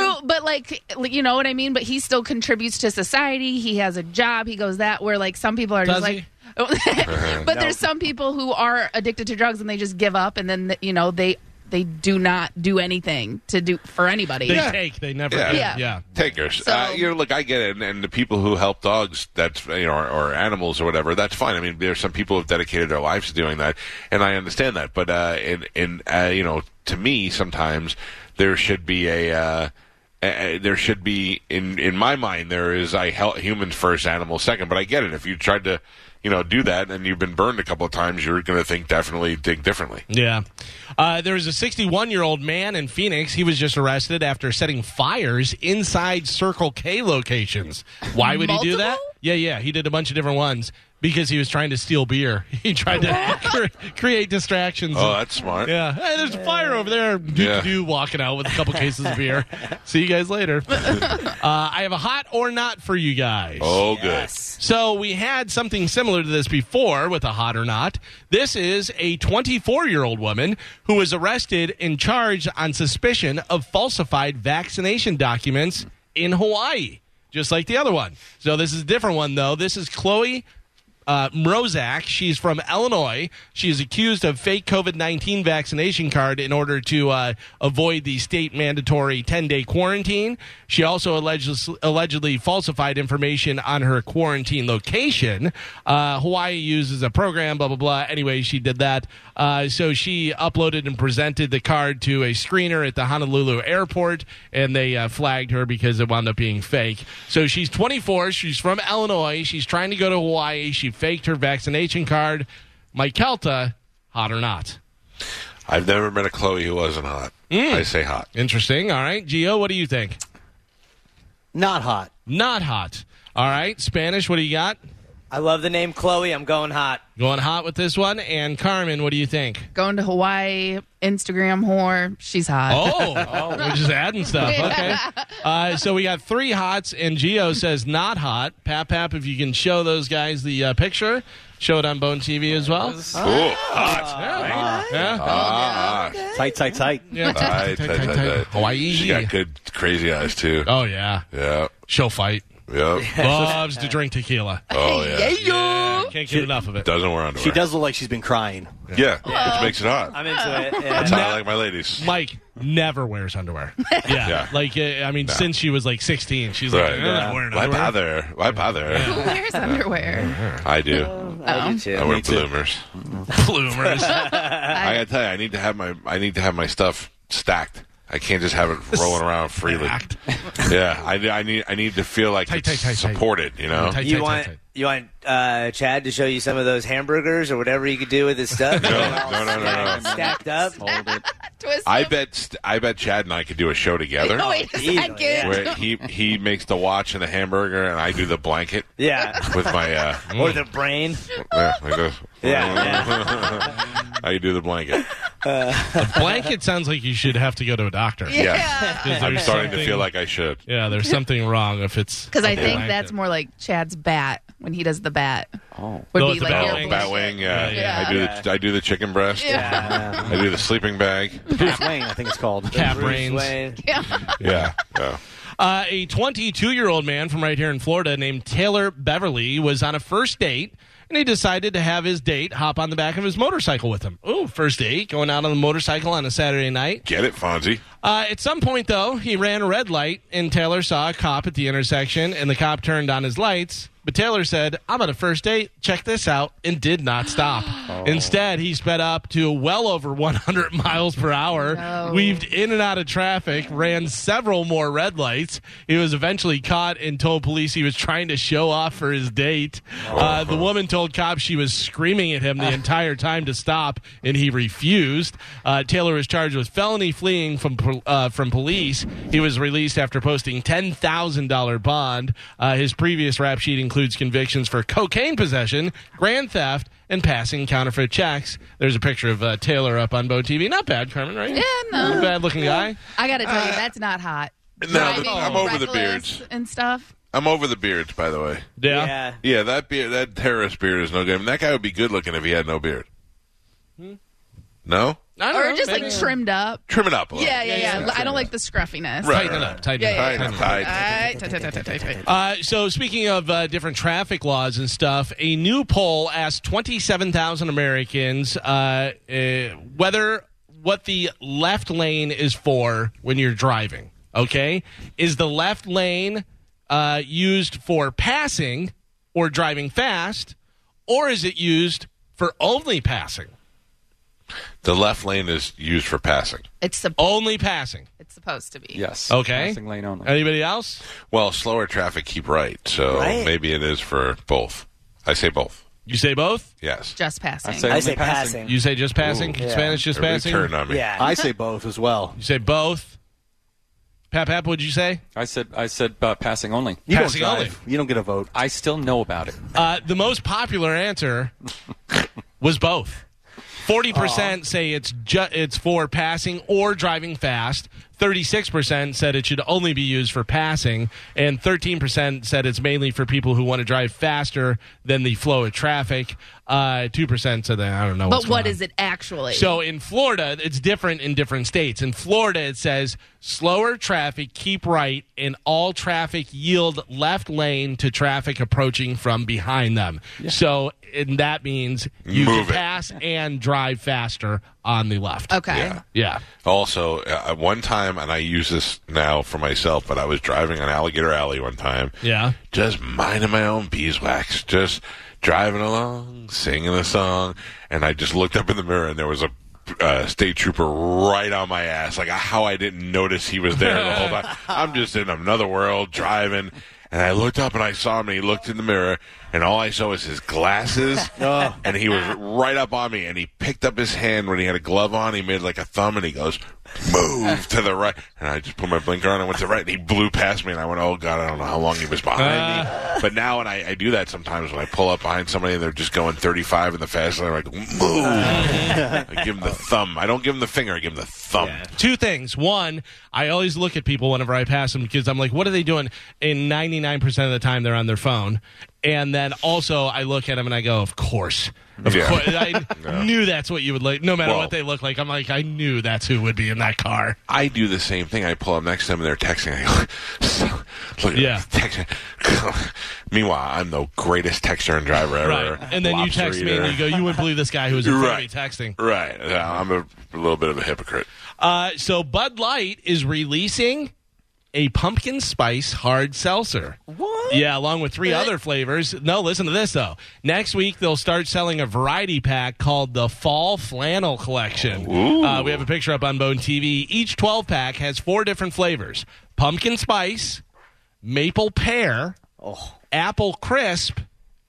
Who, but like, you know what I mean. But he still contributes to society. He has a job. He goes that where like some people are Does just he? like. but there's some people who are addicted to drugs and they just give up, and then you know they they do not do anything to do for anybody. they take, they never. Yeah. give. Yeah. yeah. takers. So- uh, you know, look, I get it, and, and the people who help dogs, that's you know, or, or animals or whatever, that's fine. I mean, there's some people who've dedicated their lives to doing that, and I understand that. But uh, in in uh, you know, to me, sometimes there should be a. Uh, uh, there should be in in my mind there is I help humans first, animals second. But I get it. If you tried to, you know, do that and you've been burned a couple of times, you're going to think definitely think differently. Yeah. Uh, there was a 61 year old man in Phoenix. He was just arrested after setting fires inside Circle K locations. Why would he do that? Yeah, yeah. He did a bunch of different ones because he was trying to steal beer. He tried to cre- create distractions. Oh, that's smart. yeah. Hey, there's a fire over there. Do Yeah. do walking out with a couple cases of beer. See you guys later. uh, I have a hot or not for you guys. Oh, good. Yes. So we had something similar to this before with a hot or not. This is a 24 year old woman who was arrested and charged on suspicion of falsified vaccination documents in Hawaii, just like the other one. So this is a different one though. This is Chloe uh, Mrozak. She's from Illinois. She is accused of fake COVID 19 vaccination card in order to uh, avoid the state mandatory 10 day quarantine. She also alleged, allegedly falsified information on her quarantine location. Uh, Hawaii uses a program, blah, blah, blah. Anyway, she did that. Uh, so she uploaded and presented the card to a screener at the Honolulu airport, and they uh, flagged her because it wound up being fake. So she's 24. She's from Illinois. She's trying to go to Hawaii. She faked her vaccination card. Mike Calta, hot or not? I've never met a Chloe who wasn't hot. Mm. I say hot. Interesting. All right. Gio, what do you think? Not hot. Not hot. All right. Spanish, what do you got? I love the name Chloe. I'm going hot. Going hot with this one. And Carmen, what do you think? Going to Hawaii, Instagram whore. She's hot. Oh, we're just adding stuff. Okay. Uh, so we got three hots, and Geo says not hot. Pap Pap, if you can show those guys the uh, picture, show it on Bone TV as well. Ooh, hot. Yeah. Yeah. Ah, Tight, tight, tight. Yeah. tight, tight, tight, tight. Hawaii. She got good crazy eyes, too. Oh, yeah. Yeah. She'll fight. Yep. Loves to drink tequila. Oh, yeah. Yeah, can't get enough of it. Doesn't wear underwear. She does look like she's been crying. Yeah, which makes it hot. I'm into it. Yeah. That's how I like my ladies. Mike never wears underwear. Yeah. Yeah. Like, uh, I mean, since she was like 16, she's like, Right. "Eh, I'm not wearing Why underwear. bother? Why bother? Who wears underwear? I do. I do too. I wear Me too. bloomers. Bloomers. I gotta tell you, I need to have my I need to have my stuff stacked. I can't just have it rolling around freely. Stacked. Yeah, I, I need I need to feel like Tight, it's tight, tight, tight. supported. You know. Tight, You tight, want tight, tight. you want uh, Chad to show you some of those hamburgers or whatever you could do with his stuff? No, no, no, no, no. Stacked up. Hold it. Twist I them. bet I bet Chad and I could do a show together. Oh, wait a second. Where he he makes the watch and the hamburger, and I do the blanket Yeah. with my uh, Or the brain. yeah, like this. Yeah. I do the blanket. Blanket sounds like you should have to go to a doctor. Yeah, I'm starting to feel like I should. Yeah, there's something wrong if it's Because I a think blanket. that's more like Chad's bat when he does the bat. Oh. Would Oh, be it's a like bat your wing. Bat wing, yeah. Yeah, I do the I do the chicken breast. Yeah. I do the sleeping bag. Bruce Wayne, I think it's called. cat Bruce brains. Wayne. Yeah, yeah. Uh, a 22 year old man from right here in Florida named Taylor Beverly was on a first date. And he decided to have his date hop on the back of his motorcycle with him. Ooh, first date, going out on the motorcycle on a Saturday night. Get it, Fonzie? Uh, at some point, though, he ran a red light, and Taylor saw a cop at the intersection, and the cop turned on his lights. But Taylor said, I'm on a first date, check this out, and did not stop. Instead, he sped up to well over 100 miles per hour, No. weaved in and out of traffic, ran several more red lights. He was eventually caught and told police he was trying to show off for his date. Uh, the woman told cops she was screaming at him the entire time to stop, and he refused. Uh, Taylor was charged with felony fleeing from uh, from police. He was released after posting ten thousand dollar bond. Uh, his previous rap sheet includes convictions for cocaine possession, grand theft, and passing counterfeit checks. There's a picture of uh, Taylor up on Bone TV. Not bad, Carmen, right? Yeah, no. Not a bad looking guy. I got to tell you, that's not hot. No, Driving I'm over the reckless beards. and stuff. I'm over the beards, by the way. Yeah. Yeah. Yeah, that beard, that terrorist beard is no good. I mean, that guy would be good looking if he had no beard. No, I don't Or know, just maybe. like trimmed up. trim it up a little. Yeah, yeah, yeah. yeah. I don't like the scruffiness. Right. Tighten it up. Tighten Yeah, it up. tighten it up. Uh, so, speaking of uh, different traffic laws and stuff, a new poll asked 27,000 Americans uh, uh, whether what the left lane is for when you're driving. Okay, is the left lane uh, used for passing or driving fast, or is it used for only passing? The left lane is used for passing. It's, sup- Only passing. it's supposed to be. Yes. Okay. Passing lane only. Anybody else? Well, slower traffic keep right, so Right. maybe it is for both. I say both. You say both. Yes. Just passing. I say- I Only say passing. passing. You say just passing. Ooh. Spanish just Everybody passing. turned on me. Yeah. I say both as well. You say both. Pap Pap, what'd you say? I said I said uh, passing only. You Passing don't only. drive. You don't get a vote. I still know about it. Uh, the most popular answer was both. Forty percent say it's ju- it's for passing or driving fast. Thirty-six percent said it should only be used for passing, and thirteen percent said it's mainly for people who want to drive faster than the flow of traffic. Uh, Two percent said that I don't know. But what's what going is it actually? So in Florida, it's different in different states. In Florida, it says slower traffic, keep right, and all traffic yield left lane to traffic approaching from behind them. So and that means you Move can it. pass and drive faster on the left. okay. Yeah. Yeah. Also, uh, at one time, and I use this now for myself, but I was driving on Alligator Alley one time. Yeah. Just minding my own beeswax, just driving along, singing a song, and I just looked up in the mirror and there was a uh, state trooper right on my ass. Like how I didn't notice he was there the whole time. I'm just in another world driving. And I looked up and I saw him and he looked in the mirror and all I saw was his glasses oh. and he was right up on me and he picked up his hand when he had a glove on. He made like a thumb and he goes, move to the right. And I just put my blinker on and went to the right and he blew past me and I went, oh God, I don't know how long he was behind me. Ah. But now when I, I do that sometimes when I pull up behind somebody and they're just going 35 in the fast lane, I'm like, move. I give him the thumb. I don't give him the finger. I give him the thumb. Two things. One, I always look at people whenever I pass them because I'm like, what are they doing? And 99% of the time, they're on their phone. And then also, I look at him and I go, of course. Of Yeah. course. I knew that's what you would like, no matter Well- what they look like. I'm like, I knew that's who would be in that car. I do the same thing. I pull up next to them and they're texting. I go, look at Yeah. texting. Meanwhile, I'm the greatest texter and driver ever. Right. And then you text me and you go, you wouldn't believe this guy who was in front of me Right. texting. Right. Yeah, I'm a, a little bit of a hypocrite. Uh, so Bud Light is releasing a pumpkin spice hard seltzer. What? Yeah, along with three other flavors. No, listen to this though. Next week they'll start selling a variety pack called the Fall Flannel Collection. Uh, we have a picture up on Bone TV. Each 12 pack has four different flavors: pumpkin spice, maple pear, apple crisp,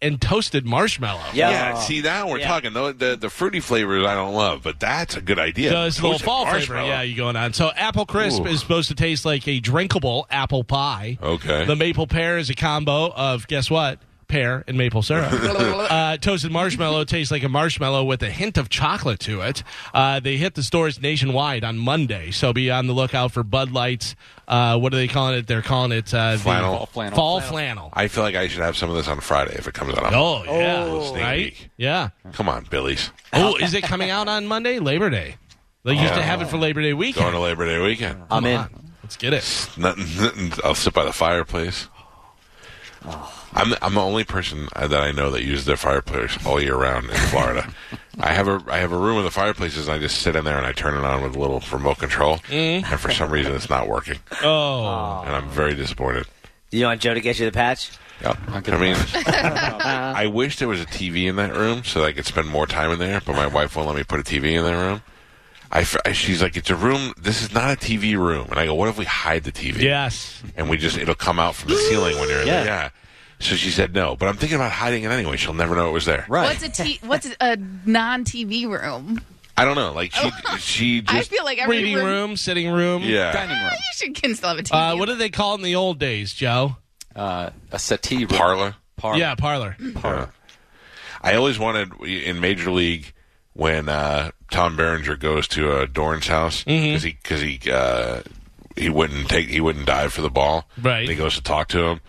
and toasted marshmallow. Yeah. Yeah, see now we're Yeah. talking the, the the fruity flavors I don't love, but that's a good idea. So it's a little fall flavor. Yeah, you going on. So apple crisp Ooh. is supposed to taste like a drinkable apple pie. Okay. The maple pear is a combo of guess what? Pear and maple syrup. uh, toasted marshmallow tastes like a marshmallow with a hint of chocolate to it. Uh, they hit the stores nationwide on Monday, so be on the lookout for Bud Lights. Uh, what are they calling it? They're calling it uh, the Fall flannel. Fall flannel. I feel like I should have some of this on Friday if it comes out. on Oh yeah, Sneak right? peek. Yeah. Come on, Billy's. Oh, is it coming out on Monday? Labor Day. They used to have it for Labor Day weekend. Going to Labor Day weekend. I'm in. on. Let's get it. Nothing, nothing. I'll sit by the fireplace. I'm I'm the only person uh, that I know that uses their fireplace all year round in Florida. I have a I have a room with the fireplaces, and I just sit in there and I turn it on with a little remote control, and for some reason it's not working, Oh. and I'm very disappointed. You want Joe to get you the patch? Yep. I mean, I wish there was a TV in that room so that I could spend more time in there, but my wife won't let me put a TV in that room. I, f- I- she's like, it's a room. This is not a TV room, and I go, what if we hide the TV? Yes. and we just it'll come out from the ceiling when you're in Yeah. there. Yeah. So she said no, but I'm thinking about hiding it anyway. She'll never know it was there. Right. What's a t- what's a non TV room? I don't know. Like she she I just feel like every Reading room. room, sitting room. yeah. Dining room. You should can still have a TV. Uh, what did they call it in the old days, Joe? Uh, a settee room. Parlor. Parlor. Yeah, parlor. Yeah. I always wanted in Major League when uh, Tom Berenger goes to uh, Dorn's house Mm-hmm. because he because he uh, he wouldn't take he wouldn't dive for the ball. Right. And he goes to talk to him.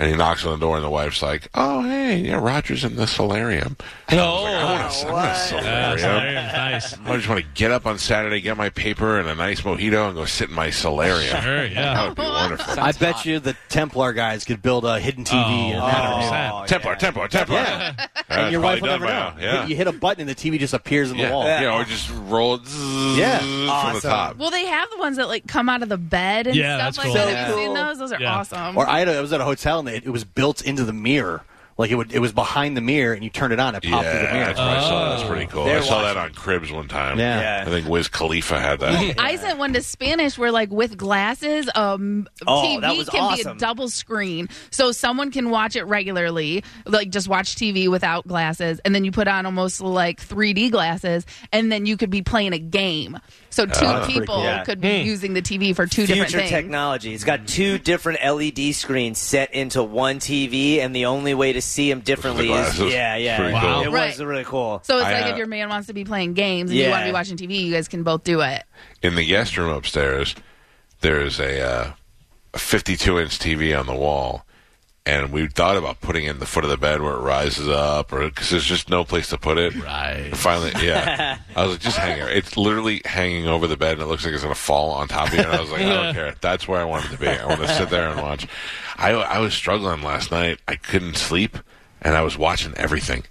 And he knocks on the door, and the wife's like, "Oh, hey, yeah, Roger's in the solarium." And I was like, I want to, I want a Yeah, solarium. nice. I just want to get up on Saturday, get my paper and a nice mojito, and go sit in my solarium. Sure, That would be wonderful. I bet you the Templar guys could build a hidden TV. Oh, in that room. 100%. Templar, Templar, Templar. Yeah. That's and your wife will never know. Yeah. You hit a button and the TV just appears in the wall. yeah, or just roll it zzz Yeah. from the Awesome. top. Well, they have the ones that like come out of the bed and Yeah, stuff that's like cool. that. So Have you seen those? Those are awesome. Or I, had a, I was at a hotel and it, it was built into the mirror. Like it would, it was behind the mirror, and you turned it on, it popped through the Yeah, mirror. that's what I saw. That's pretty cool. They're I saw that on Cribs one time. Yeah. Yeah. I think Wiz Khalifa had that. I sent one to Spanish where, like, with glasses, um, Oh, TV that was can be awesome. a double screen, so someone can watch it regularly, like just watch TV without glasses, and then you put on almost like 3D glasses, and then you could be playing a game. So two that's people cool. Yeah. could be using the TV for two different Future things. technology. It's got two different LED screens set into one TV, and the only way to see them differently is glasses. yeah, yeah. Pretty It cool. was really cool. So it's I, like uh, if your man wants to be playing games and you want to be watching TV, you guys can both do it. In the guest room upstairs, there's a, uh, a 52 inch TV on the wall. And we thought about putting it in the foot of the bed where it rises up, or because there's just no place to put it. Right. Finally, yeah. I was like, just hang it. It's literally hanging over the bed, and it looks like it's going to fall on top of you. And I was like, I don't care. That's where I want it to be. I want to sit there and watch. I, I was struggling last night. I couldn't sleep, and I was watching everything.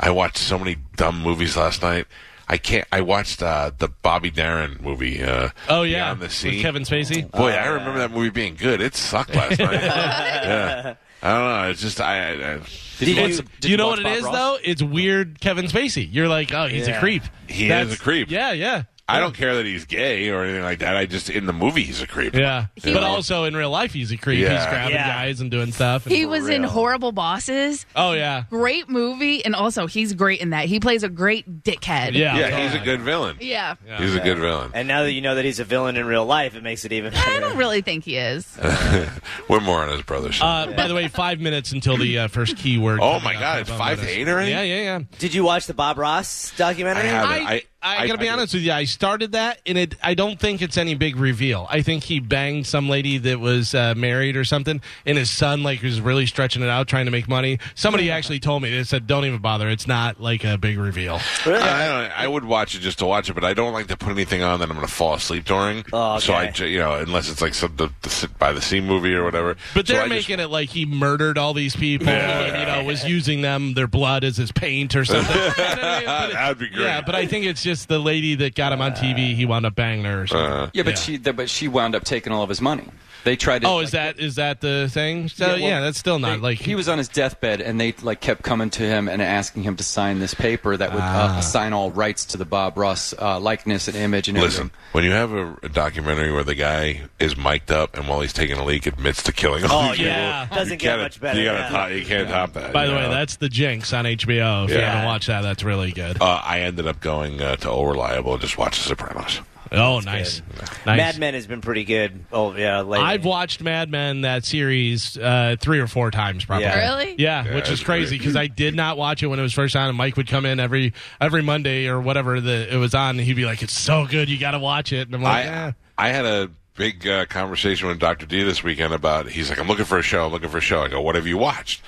I watched so many dumb movies last night. I can't. I watched uh, the Bobby Darin movie. Uh, Oh yeah, on the with Kevin Spacey. Boy, I remember that movie being good. It sucked last night. yeah. I don't know. It's just I. I, I Did you, It's- did you know what it Bob is Ross? though? It's weird, Kevin Spacey. You're like, oh, he's a creep. He is a creep. Yeah, yeah. I don't care that he's gay or anything like that. I just in the movie he's a creep. Yeah, You but know? also in real life, he's a creep. Yeah. He's grabbing Yeah. guys and doing stuff. and- He was in real. Horrible Bosses. oh yeah, Great movie, and also he's great in that. He plays a great dickhead. yeah, Yeah, he's a good villain. Yeah. He's a good villain. And now that you know that he's a villain in real life, it makes it even better. I don't really think he is. We're more on his brothers. Uh, by the way, five minutes until the uh, first keyword. Oh, coming my up. God, it's Five five to minutes. eight already? Yeah, yeah, yeah. Did you watch the Bob Ross documentary? I haven't. I, I- I, I- gotta be I- honest with you. I started that, and it. I don't think it's any big reveal. I think he banged some lady that was uh, married or something, and his son like was really stretching it out, trying to make money. Somebody actually told me they said, "Don't even bother. It's not like a big reveal." Really? I, don't, I would watch it just to watch it, but I don't like to put anything on that I'm going to fall asleep during. Oh, So I, okay. you know, unless it's like some the, the sit by the sea movie or whatever. But they're I just- making it like he murdered all these people, and you know was using them their blood as his paint or something. You know what I mean? But it- That'd be great. Yeah, but I think it's just the lady that got him on TV. He wound up banging her or something. Uh, Yeah, but Yeah. she but she wound up taking all of his money. They tried to. oh, like, is that is that the thing? So yeah, well, that's still not they- like he was on his deathbed, and they like kept coming to him and asking him to sign this paper that would Ah. uh, assign all rights to the Bob Ross uh, likeness and image and Listen, everything. when you have a, a documentary where the guy is mic'd up and while he's taking a leak admits to killing all Oh, these yeah. people, Doesn't you get much better, You, gotta yeah. top, you can't top that. By you the way, that's the Jinx on HBO. If you Yeah. haven't watched that, that's really good. Uh, I ended up going uh, to O Reliable and just watch The Sopranos. oh, nice, nice. Mad Men has been pretty good. Oh yeah, lately. I've watched Mad Men that series uh, three or four times, probably. Yeah. Really? Yeah, Yeah, which is crazy because I did not watch it when it was first on. And Mike would come in every every Monday or whatever the, it was on, and he'd be like, "It's so good, you got to watch it." And I'm like, I eh. I had a big uh, conversation with Dr. D this weekend about. He's like, I'm looking for a show. I'm looking for a show. I go, What have you watched?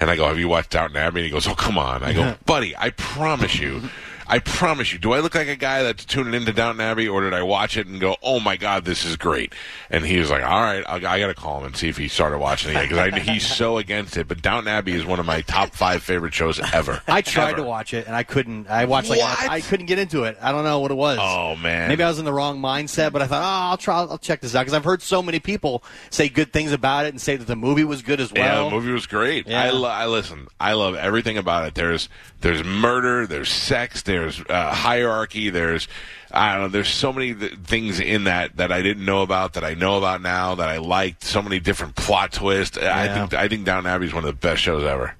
And I go, Have you watched Downton Abbey? And he goes, Oh, come on. I go, Buddy, I promise you. I promise you. Do I look like a guy that's tuning into Downton Abbey, or did I watch it and go, "Oh my God, this is great"? And he was like, "All right, I, I got to call him and see if he started watching it because he's so against it." But Downton Abbey is one of my top five favorite shows ever. I tried Ever. to watch it and I couldn't. I watched like What? I couldn't get into it. I don't know what it was. Oh man, Maybe I was in the wrong mindset, but I thought, oh, I'll try. I'll check this out because I've heard so many people say good things about it and say that the movie was good as Yeah, well. the movie was great. Yeah. I, lo- I listen. I love everything about it. There's there's murder. There's sex. There's uh, hierarchy. There's I don't know. There's so many th- things in that that I didn't know about that I know about now that I liked. So many different plot twists. I think I think Downton Abbey is one of the best shows ever.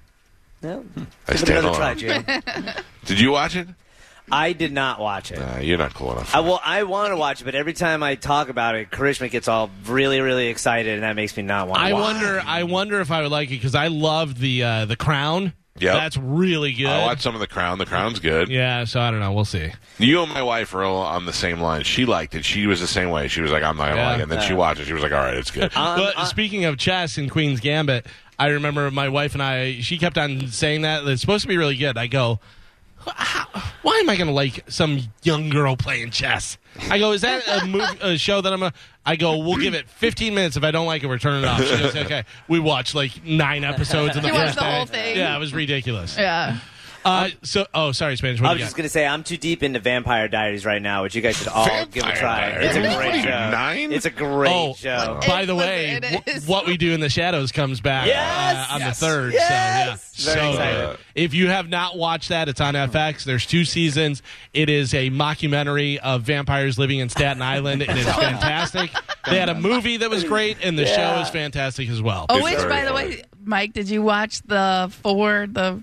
No. I stand another alone. try, Did you watch it? I did not watch it. Uh, you're not cool enough. I, well, I want to watch it, but every time I talk about it, Karishma gets all really, really excited, and that makes me not want to I watch wonder. I wonder if I would like it because I loved the uh, the Crown. Yep. that's really good. I watched some of The Crown. The Crown's good. yeah, so I don't know. We'll see. You and my wife are all on the same line. She liked it. She was the same way. She was like, "I'm not gonna Yeah. like it." And then she watched it. She was like, "All right, it's good." Um, but uh, speaking of chess and Queen's Gambit, I remember my wife and I. She kept on saying that it's supposed to be really good. I go, how, why am I going to like some young girl playing chess? I go, is that a, movie, a show that I'm going to. I go, we'll give it 15 minutes. If I don't like it, we're turning it off. She goes, okay. We watched like nine episodes in the You watched the day. whole thing? Yeah, it was ridiculous. Yeah. Uh, so, oh, sorry, Spanish. What I was just gonna say I'm too deep into Vampire Diaries right now, which you guys should all give a try. Diaries? It's a What are great you, show. nine? It's a great Oh, show. by the way, w- what we do in the shadows comes back Yes! uh, on Yes! the third. Yes! So yeah, Very so excited. uh, if you have not watched that, it's on FX. There's two seasons. It is a mockumentary of vampires living in Staten Island. And It is fantastic. They had a movie that was great, and the show is fantastic as well. Oh, which, by the way, Mike, did you watch the four, the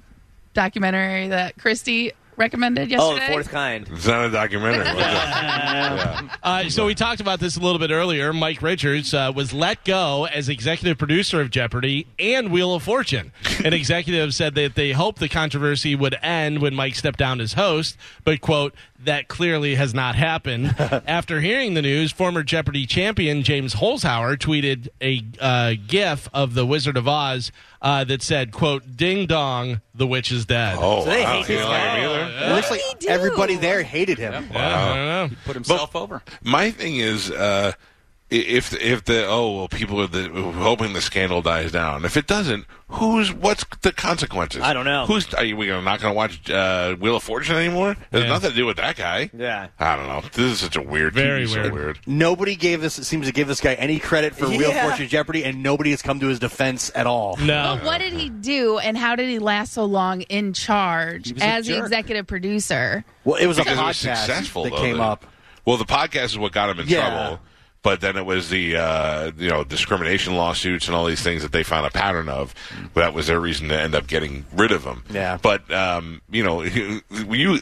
documentary that Christy recommended yesterday. Oh, the fourth kind. It's not a documentary. was it? Yeah. Uh, so we talked about this a little bit earlier. Mike Richards uh, was let go as executive producer of Jeopardy and Wheel of Fortune. An executive said that they hoped the controversy would end when Mike stepped down as host, but quote that clearly has not happened. After hearing the news, former Jeopardy champion James Holzhauer tweeted a uh, GIF of the Wizard of Oz uh, that said "quote Ding dong, the witch is dead." Oh, So they wow. hate You this don't like guy. him either? It looks like did he do? everybody there hated him. Yeah, I don't know. Put himself over. My thing is, uh, i- if if the oh well, people are the, hoping the scandal dies down. If it doesn't, who's what's the consequences? I don't know. Who's are you, we gonna not going to watch uh, Wheel of Fortune anymore? There's Yeah. nothing to do with that guy. Yeah. I don't know. This is such a weird, Very TV, so weird. weird. Nobody gave this seems to give this guy any credit for Wheel of Fortune Jeopardy, and nobody has come to his defense at all. No. But what did he do, and how did he last so long in charge was a as the executive producer? Well, it was a Because it was successful that though, came that- up. Well, the podcast is what got him in Yeah. trouble. But then it was the uh, you know discrimination lawsuits and all these things that they found a pattern of. That was their reason to end up getting rid of him. Yeah. But um, you know, you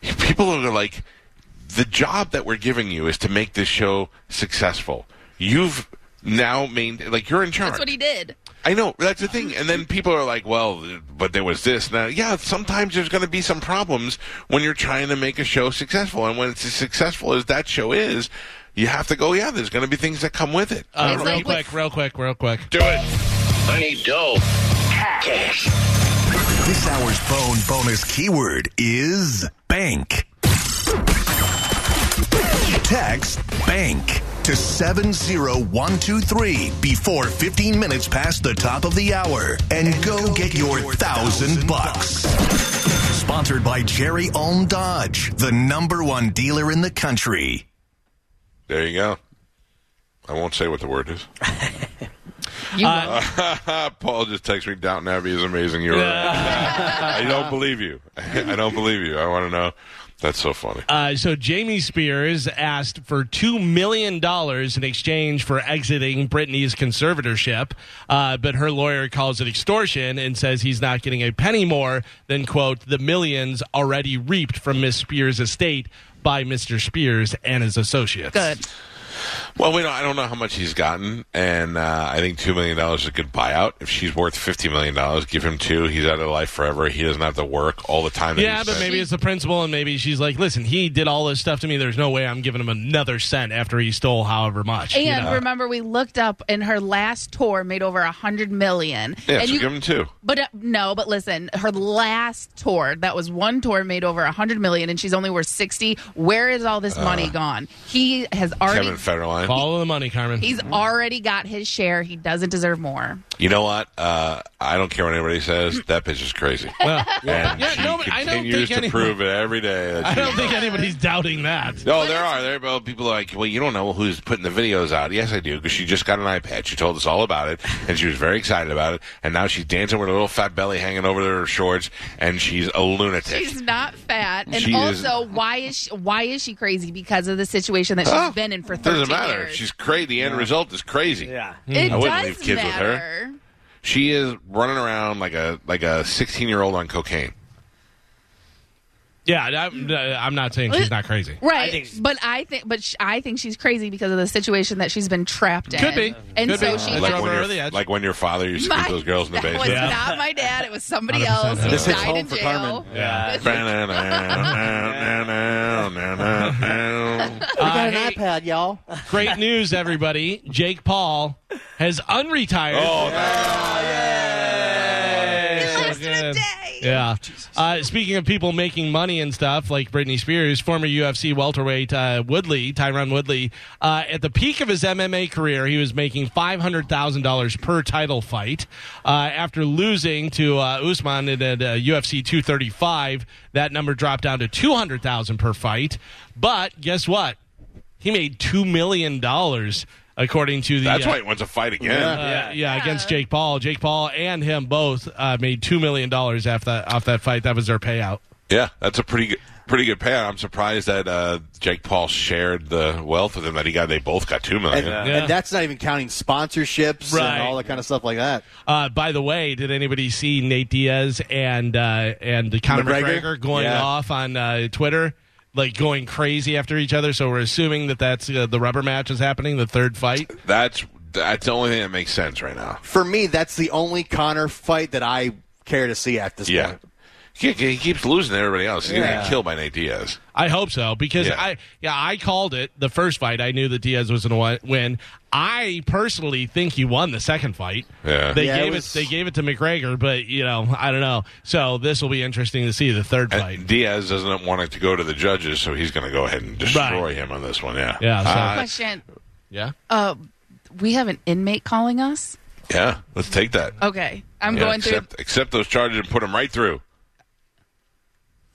people are like, the job that we're giving you is to make this show successful. You've now made like you're in charge. That's what he did. I know that's the thing, and then people are like, "Well, but there was this." Now, yeah, sometimes there's going to be some problems when you're trying to make a show successful, and when it's as successful as that show is, you have to go. Yeah, there's going to be things that come with it. Uh, real like quick, real quick, real quick. Do it. I need dough. Cash. This hour's phone bonus keyword is bank. Text bank to 70123 before 15 minutes past the top of the hour and go get your thousand bucks. Sponsored by Jerry Ulm Dodge, the number one dealer in the country. There you go. I won't say what the word is. You Paul just texted me. Downton Abbey is amazing. You're right. I don't believe you. I don't believe you. I want to know. That's so funny. Uh, so Jamie Spears asked for two million dollars in exchange for exiting Britney's conservatorship, uh, but her lawyer calls it extortion and says he's not getting a penny more than quote the millions already reaped from Miss Spears' estate by Mr. Spears and his associates. good. Well, we don't, I don't know how much he's gotten, and uh, I think two million dollars is a good buyout. If she's worth fifty million dollars, give him two. He's out of life forever. He doesn't have to work all the time. Yeah, but spent. maybe it's the principal, and maybe she's like, "Listen, he did all this stuff to me. There's no way I'm giving him another cent after he stole however much." And you know? remember, we looked up, and her last tour made over a hundred million. Yeah, and so you, give him two. But uh, no, but listen, her last tour, that was one tour, made over a hundred million, and she's only worth sixty. Where is all this money gone? He has already. Uh, Kevin Federline. follow the money, Carmen. He's already got his share. He doesn't deserve more. You know what? Uh, I don't care what anybody says. That bitch is crazy. Well, And Yeah, she no, but I don't continues think to any- prove it every day. I don't think anybody's doubting that. No, there are. There are people like, well, you don't know who's putting the videos out. Yes, I do, because she just got an iPad. She told us all about it, and she was very excited about it. And now she's dancing with a little fat belly hanging over her shorts, and she's a lunatic. She's not fat, and She is- also, why is she, why is she crazy? Because of the situation that she's Oh, been in for thirteen Doesn't matter. years. She's crazy. The end result is crazy. Yeah. it I wouldn't leave kids with her. She is running around like a like a 16 year old on cocaine. Yeah, I'm, uh, I'm not saying she's not crazy. Right, I think she's- but I think, but sh- I think she's crazy because of the situation that she's been trapped in. Could be. and Could so be. she Like Like when, her your, the edge. like when your father used to keep My- those girls in the that basement. was Yeah. not my dad. It was somebody 100%. else who This hits died home in for jail. Carmen. Yeah. Yeah. Uh, got an hey, iPad, y'all. great news, everybody. Jake Paul has unretired. Oh, He lasted in. Yeah. Uh, speaking of people making money and stuff like Britney Spears, former UFC welterweight uh, Woodley, Tyron Woodley, uh, at the peak of his MMA career, he was making five hundred thousand dollars per title fight. Uh, after losing to uh, Usman at uh, UFC two thirty five, that number dropped down to two hundred thousand per fight. But guess what? He made two million dollars. According to the That's uh, why he wants to fight again. uh, yeah, against Jake Paul. Jake Paul and him both uh, made two million dollars off that off that fight. That was their payout. Yeah, that's a pretty good, pretty good payout. I'm surprised that uh, Jake Paul shared the wealth with him that he got. They both got two million. And, Yeah. and that's not even counting sponsorships Right. and all that kind of stuff like that. Uh, by the way, did anybody see Nate Diaz and uh, and the Conor McGregor? McGregor, going Yeah. off on uh, Twitter, like going crazy after each other? So we're assuming that that's uh, the rubber match is happening, the third fight. That's that's the only thing that makes sense right now. For me, that's the only Conor fight that I care to see at this Yeah. point. He, he keeps losing to everybody else. He's gonna Yeah. get killed by Nate Diaz. I hope so because Yeah. I yeah I called it the first fight. I knew that Diaz was going to win. I personally think he won the second fight. Yeah. They Yeah, gave it, was- they gave it to McGregor, but you know I don't know. So this will be interesting to see the third fight. And Diaz doesn't want it to go to the judges, so he's going to go ahead and destroy Right. him on this one. Yeah. Yeah, so- Uh, Question. yeah. Uh, we have an inmate calling us. yeah. Let's take that. Okay, I'm Yeah, going through accept, accept those charges and put them right through.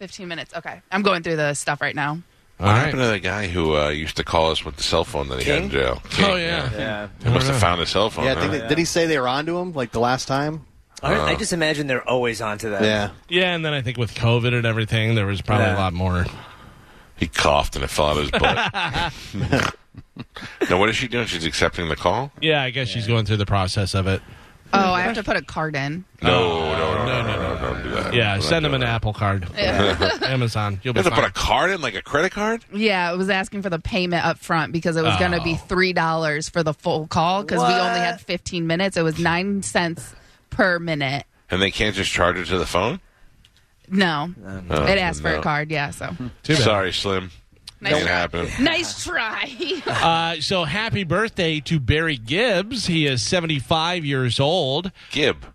15 minutes. Okay, I'm going through the stuff right now. What happened to the guy who uh, used to call us with the cell phone that he had in King? jail? Oh yeah. Yeah. He must have found his cell phone. Yeah, huh? think they, did he say they were onto him like the last time? I, I just imagine they're always onto that. Yeah. Yeah, and then I think with COVID and everything, there was probably Yeah. a lot more. He coughed and it fell out of his butt. now, what is she doing? She's accepting the call? Yeah, I guess she's going through the process of it. Oh, I have to put a card in. No, no, no, no, no, no, don't do that. Yeah, Don't send do him an that. Apple Card. Amazon. You'll You be have to put fine. a card in, like a credit card? Yeah, it was asking for the payment up front because it was going to be Oh. three dollars for the full call because we only had 15 minutes. It was nine cents per minute. And they can't just charge it to the phone? No, Oh, it asked for no. a card. Yeah, so Too bad. Sorry, Slim. Nice Ain't try. happen. nice try. Uh, so happy birthday to Barry Gibbs. He is 75 years old. Gibb.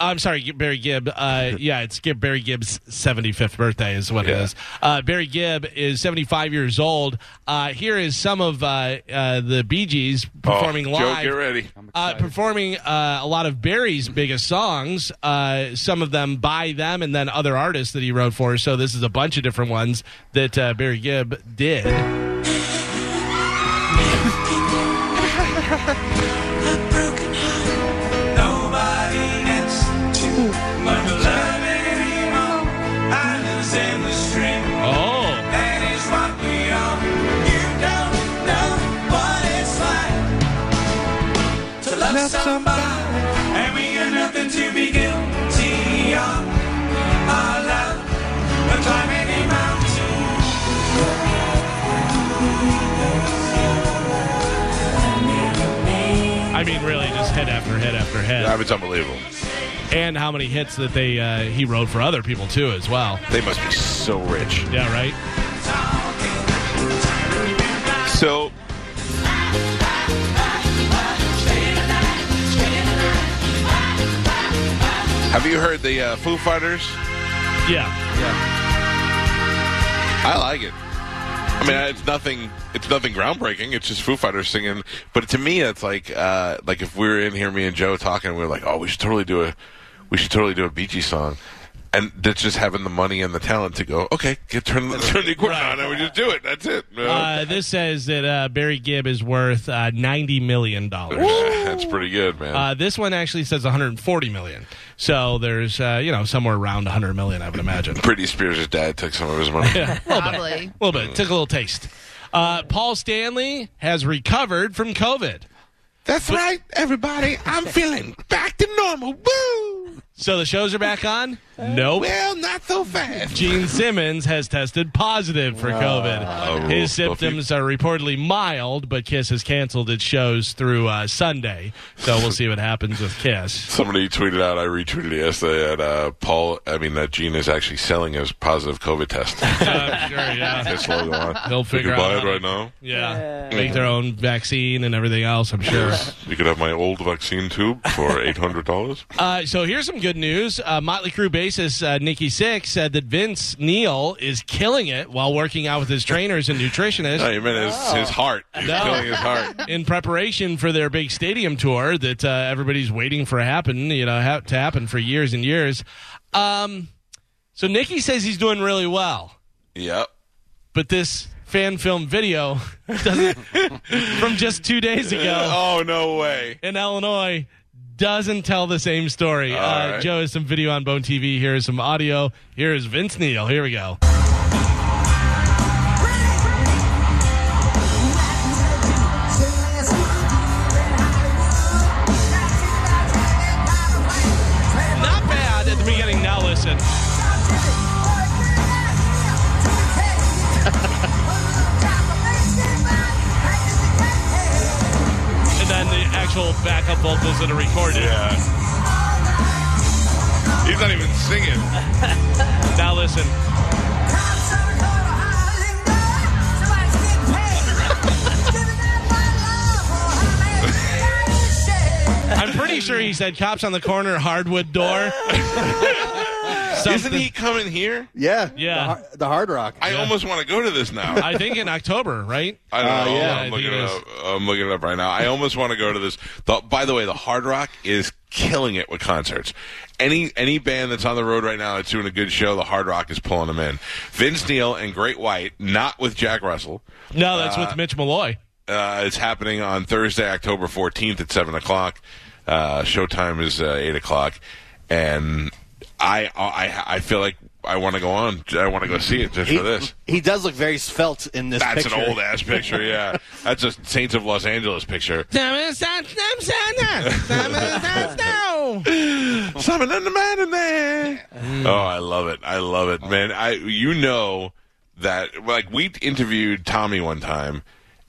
I'm sorry, Barry Gibb. Uh, yeah, it's Gibb, Barry Gibb's 75th birthday is what it Yeah. is. Uh, Barry Gibb is 75 years old. Uh, here is some of uh, uh, the Bee Gees performing oh, live. Joe, get ready. uh, performing uh, a lot of Barry's biggest songs, uh, some of them by them and then other artists that he wrote for. So this is a bunch of different ones that uh, Barry Gibb did. I mean, really, just hit after hit after hit, That was unbelievable. and how many hits that they uh, he wrote for other people too, as well. They must be so rich. Yeah, right. So, have you heard the uh, Foo Fighters? Yeah, Yeah. I like it. I mean, it's nothing. It's nothing groundbreaking. It's just Foo Fighters singing. But to me, it's like uh, like if we were in here, me and Joe talking, we are like, oh, we should totally do a, we should totally do a Bee Gees song. And that's just having the money and the talent to go. Okay, get turn, turn the equipment on, and we just do it. That's it. uh, this says that uh, Barry Gibb is worth uh, ninety million dollars. that's pretty good, man. Uh, this one actually says 140 million. So there's, uh, you know, somewhere around 100 million, I would imagine. Britney Spears' dad took some of his money. Yeah, a little bit. Probably. A little bit. Took a little taste. Uh, Paul Stanley has recovered from COVID. That's right, everybody. I'm feeling back to normal. Woo! So the shows are back on. Nope. Well, not so fast. Gene Simmons has tested positive for COVID. Oh, His symptoms are reportedly mild, but Kiss has canceled its shows through uh, Sunday. So we'll see what happens with Kiss. Somebody tweeted out. I retweeted it yesterday. That uh, Paul, I mean, that Gene is actually selling his positive COVID test. Uh, sure, yeah. His logo on. They'll You figure can buy out it right now. Yeah. Make their own vaccine and everything else, I'm sure. You could have my old vaccine tube for eight hundred dollars. Uh, so here's some good news. Uh, Motley Crue bassist uh, Nikki Sixx said that Vince Neil is killing it while working out with his trainers and nutritionists. No, you meant his, his heart. He's No. killing his heart. in preparation for their big stadium tour that uh, everybody's waiting for happen, you know, ha- to happen for years and years. Um, so Nikki says he's doing really well, Yep. but this fan film video from just two days ago Oh no way. in Illinois doesn't tell the same story. Uh, right. Joe has some video on Bone TV. Here is some audio. Here is Vince Neil. Here we go. Backup vocals that are recorded. Yeah. He's not even singing. Now listen. I'm pretty sure he said cops on the corner, hardwood door. Isn't he coming here? Yeah. Yeah. The, har- the Hard Rock. I almost want to go to this now. I think in October, right? I don't Uh, know. yeah, I I'm think looking it it is. up. I'm looking it up right now. I almost want to go to this. The, by the way, the Hard Rock is killing it with concerts. Any any band that's on the road right now that's doing a good show, the Hard Rock is pulling them in. Vince Neil and Great White, not with Jack Russell. No, that's with Mitch Malloy. Uh, it's happening on Thursday, October 14th at 7 o'clock. Uh, showtime is uh, 8 o'clock. And I, I, I feel like I want to go on. I want to go see it just He, for this. he does look very svelte in this That's picture. an old ass picture, yeah. That's a Saints of Los Angeles picture. Simon and the man in there. Oh, I love it. I love it, man. I you know that like we interviewed Tommy one time,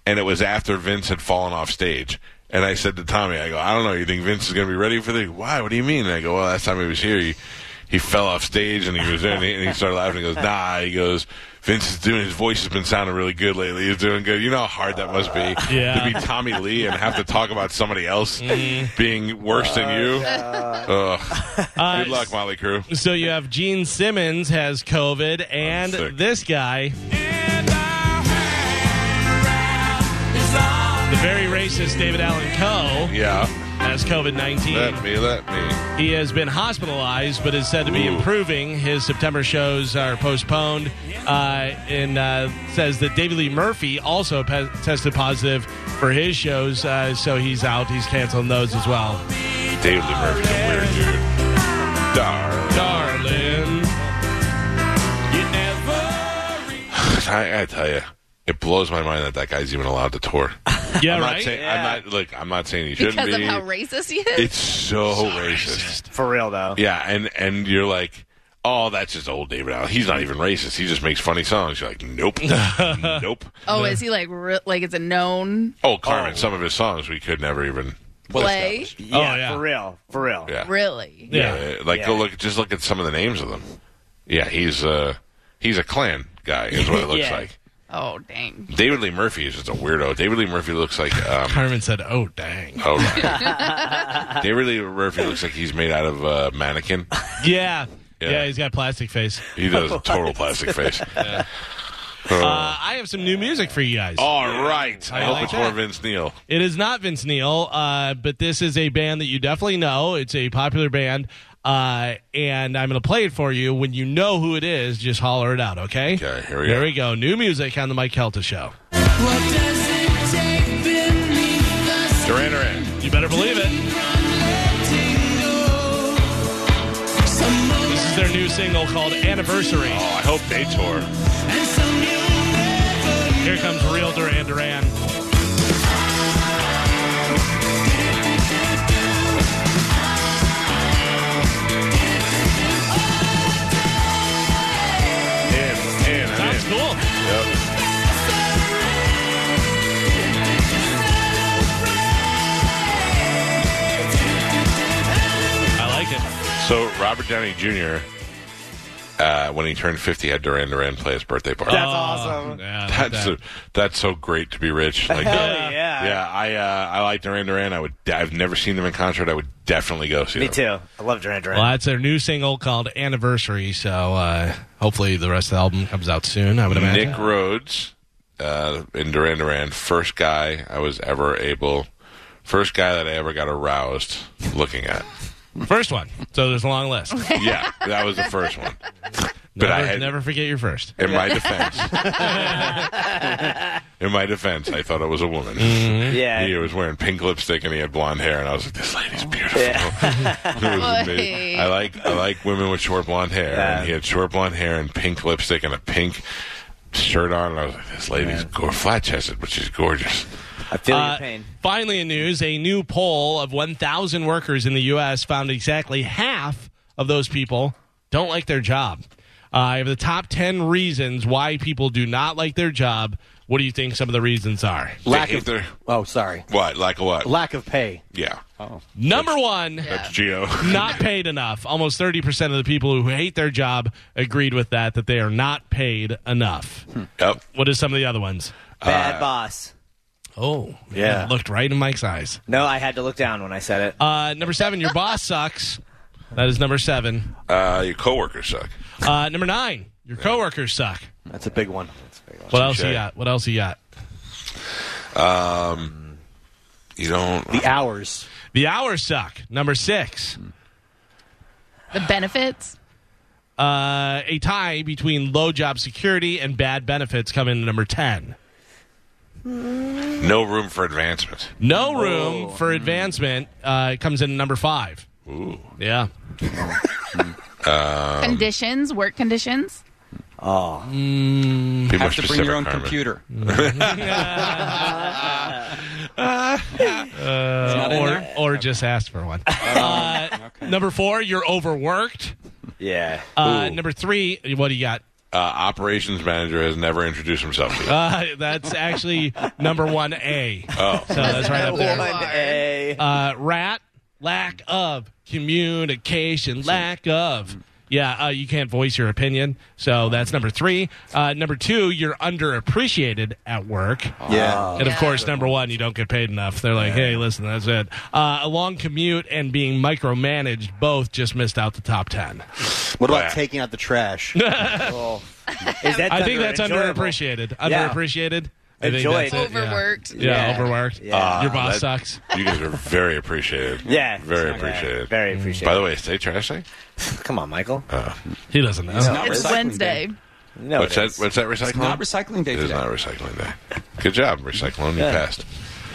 and it was after Vince had fallen off stage. And I said to Tommy, I go, I don't know. You think Vince is going to be ready for the? Why? What do you mean? And I go, well, last time he was here, he he fell off stage and he was there and he, and he started laughing. He goes, Nah. He goes, Vince is doing. His voice has been sounding really good lately. He's doing good. You know how hard that must be Yeah. to be Tommy Lee and have to talk about somebody else being worse than you. Ugh. Uh, Good luck, Motley Crue. So you have Gene Simmons has COVID, and this guy, the very racist David Allan Coe, Yeah. Has COVID nineteen. Let me, let me. He has been hospitalized, but is said to be Ooh. improving. His September shows are postponed, uh, and uh, says that David Lee Murphy also pe- tested positive for his shows, uh, so he's out. He's canceling those as well. David Lee Murphy's a weird dude. Darn. Darling, I, I tell you, it blows my mind that that guy's even allowed to tour. yeah, I'm right. not saying. I'm not. Look, I'm not saying he shouldn't because be. of how racist he is. it's so, racist. For real though. Yeah, and and you're like, oh, that's just old David Allan. He's not even racist. He just makes funny songs. You're like, nope, nope. oh, is he like re- like it's a known Oh, Carmen, some of his songs we could never even. play? Yeah, Oh, yeah. for real, for real. Yeah, Really? Yeah. Yeah, like go look, just look at some of the names of them. Yeah, he's uh he's a Klan guy, is what it looks Yeah. like. Oh, dang. David Lee Murphy is just a weirdo. David Lee Murphy looks like um, Carmen said, "Oh, dang." oh, right. David Lee Murphy looks like he's made out of uh, mannequin. Yeah. Yeah. yeah, He's got plastic face. He does a total plastic face. Uh, I have some new music for you guys. All right, I, I hope like it's that. more Vince Neil. It is not Vince Neil, uh, but this is a band that you definitely know. It's a popular band, uh, and I'm going to play it for you. When you know who it is, just holler it out, okay? Okay, here we Here go. we go. New music on the Mike Calta Show. Duran Duran. You better believe it. This is their new single called Anniversary. Oh, I hope they tour. Here comes real Duran Duran. cool. Yep. So Robert Downey Jr. Uh, when he turned 50, had Duran Duran play his birthday party. That's awesome. Yeah, that's that. a, that's so great to be rich. Like, yeah yeah. I uh, I like Duran Duran. I would. I've never seen them in concert. I would definitely go see them. Me them. too. I love Duran Duran. Well, that's their new single called Anniversary. So uh, hopefully the rest of the album comes out soon. I would imagine. Nick Rhodes uh, in Duran Duran, first guy I was ever able, first guy that I ever got aroused looking at. First one. So there's a long list. Yeah, that was the first one. But never, I had, never forget your first. in my defense, in my defense, I thought it was a woman. yeah. He was wearing pink lipstick and he had blonde hair, and I was like, "This lady's beautiful." It was. I like I like women with short blonde hair, Yeah. and he had short blonde hair and pink lipstick and a pink shirt on, and I was like, "This lady's go flat chested, but she's gorgeous." I feel Uh, your pain. Finally, in news, a new poll of 1,000 workers in the U.S. found exactly half of those people don't like their job. Uh, I have the top 10 reasons why people do not like their job. What do you think some of the reasons are? Lack of they're- oh, sorry, what? Like a what? lack of pay. yeah, Number one, that's Geo. not paid enough. Almost 30% of the people who hate their job agreed with that, that they are not paid enough. yep. What are some of the other ones? Bad boss. Oh, Yeah. Looked right in Mike's eyes. No, I had to look down when I said it. Uh, number seven, your boss sucks. That is number seven. Uh, your coworkers suck. Uh, number nine, your coworkers suck. That's a big one. What else you got? What else you got? Um, You don't. The hours. The hours suck. Number six. The benefits. Uh, a tie between low job security and bad benefits come in number 10. No room for advancement. No room for advancement uh, comes in number five. Ooh. Yeah. Um, conditions, work conditions. Oh. Be Have to bring your own Carmen. computer. Uh, or, or just ask for one. Uh, Number four, you're overworked. Yeah. Uh, number three, what do you got? Uh, operations manager has never introduced himself to you. Uh, that's actually number one A. oh. So that's right up there. One A. Uh, rat, lack of communication, lack of. Yeah, uh, you can't voice your opinion. So that's number three. Uh, number two, you're underappreciated at work. Yeah. And of course, number one, you don't get paid enough. They're like, hey, listen, that's it. Uh, a long commute and being micromanaged both just missed out the top 10. What about Yeah. taking out the trash? Is that I think that's enjoyable? underappreciated. Yeah. Underappreciated. I think Enjoyed. it. Overworked. Yeah, Yeah. overworked. Yeah. Ah, your boss that- sucks. You guys are very appreciated. Yeah. Very Yeah, appreciated. Very mm. appreciated. By the way, stay trash day? come on, Michael. Uh, he doesn't know. not It's recycling Wednesday. day. No, what's it that? is. What's that recycling? It's not recycling day It is today. not recycling day. Good job, recycling. You passed.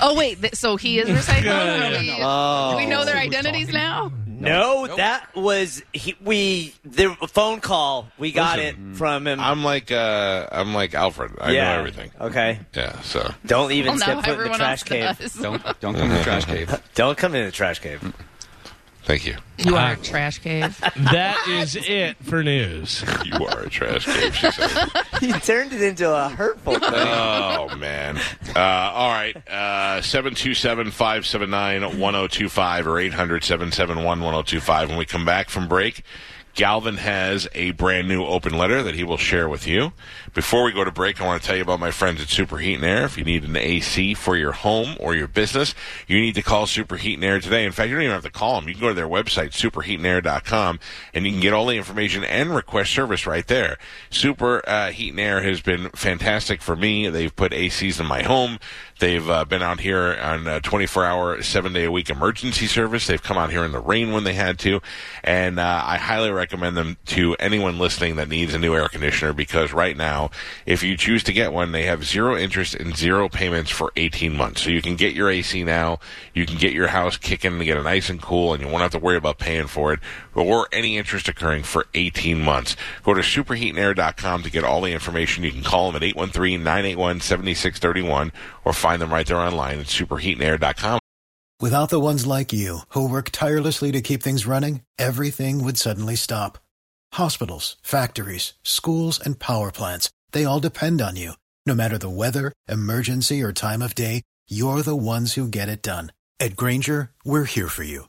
Oh wait, th- so he is recycling. Do we- Oh. Do we know their oh. identities now? No, that was he, we the phone call. We got Listen, it from him. I'm like uh, I'm like Alfred. I yeah. know everything. Okay. Yeah. So Don't even Well, step foot in the trash cave. does. Don't don't come in the trash cave. Don't come in the trash cave. Thank you. You are a trash cave. That is it for news. You are a trash cave. She said. he turned it into a hurtful thing. Oh man! Uh, all right, uh, seven two seven five seven nine one zero two five or 800-771-1025. When we come back from break, Galvin has a brand new open letter that he will share with you. Before we go to break, I want to tell you about my friends at Superheat and Air. If you need an AC for your home or your business, you need to call Superheat and Air today. In fact, you don't even have to call them. You can go to their website, superheatandair.com, and you can get all the information and request service right there. Super uh, Heat and Air has been fantastic for me. They've put ACs in my home. They've uh, been out here on a 24 hour, seven day a week emergency service. They've come out here in the rain when they had to. And uh, I highly recommend them to anyone listening that needs a new air conditioner because right now, if you choose to get one, they have zero interest and zero payments for 18 months. So you can get your AC now. You can get your house kicking and get it nice and cool, and you won't have to worry about paying for it or any interest occurring for 18 months. Go to superheatandair.com to get all the information. You can call them at 813 981 7631 or find them right there online at superheatandair.com. Without the ones like you, who work tirelessly to keep things running, everything would suddenly stop. Hospitals, factories, schools, and power plants, they all depend on you. No matter the weather, emergency, or time of day, you're the ones who get it done. At Grainger, we're here for you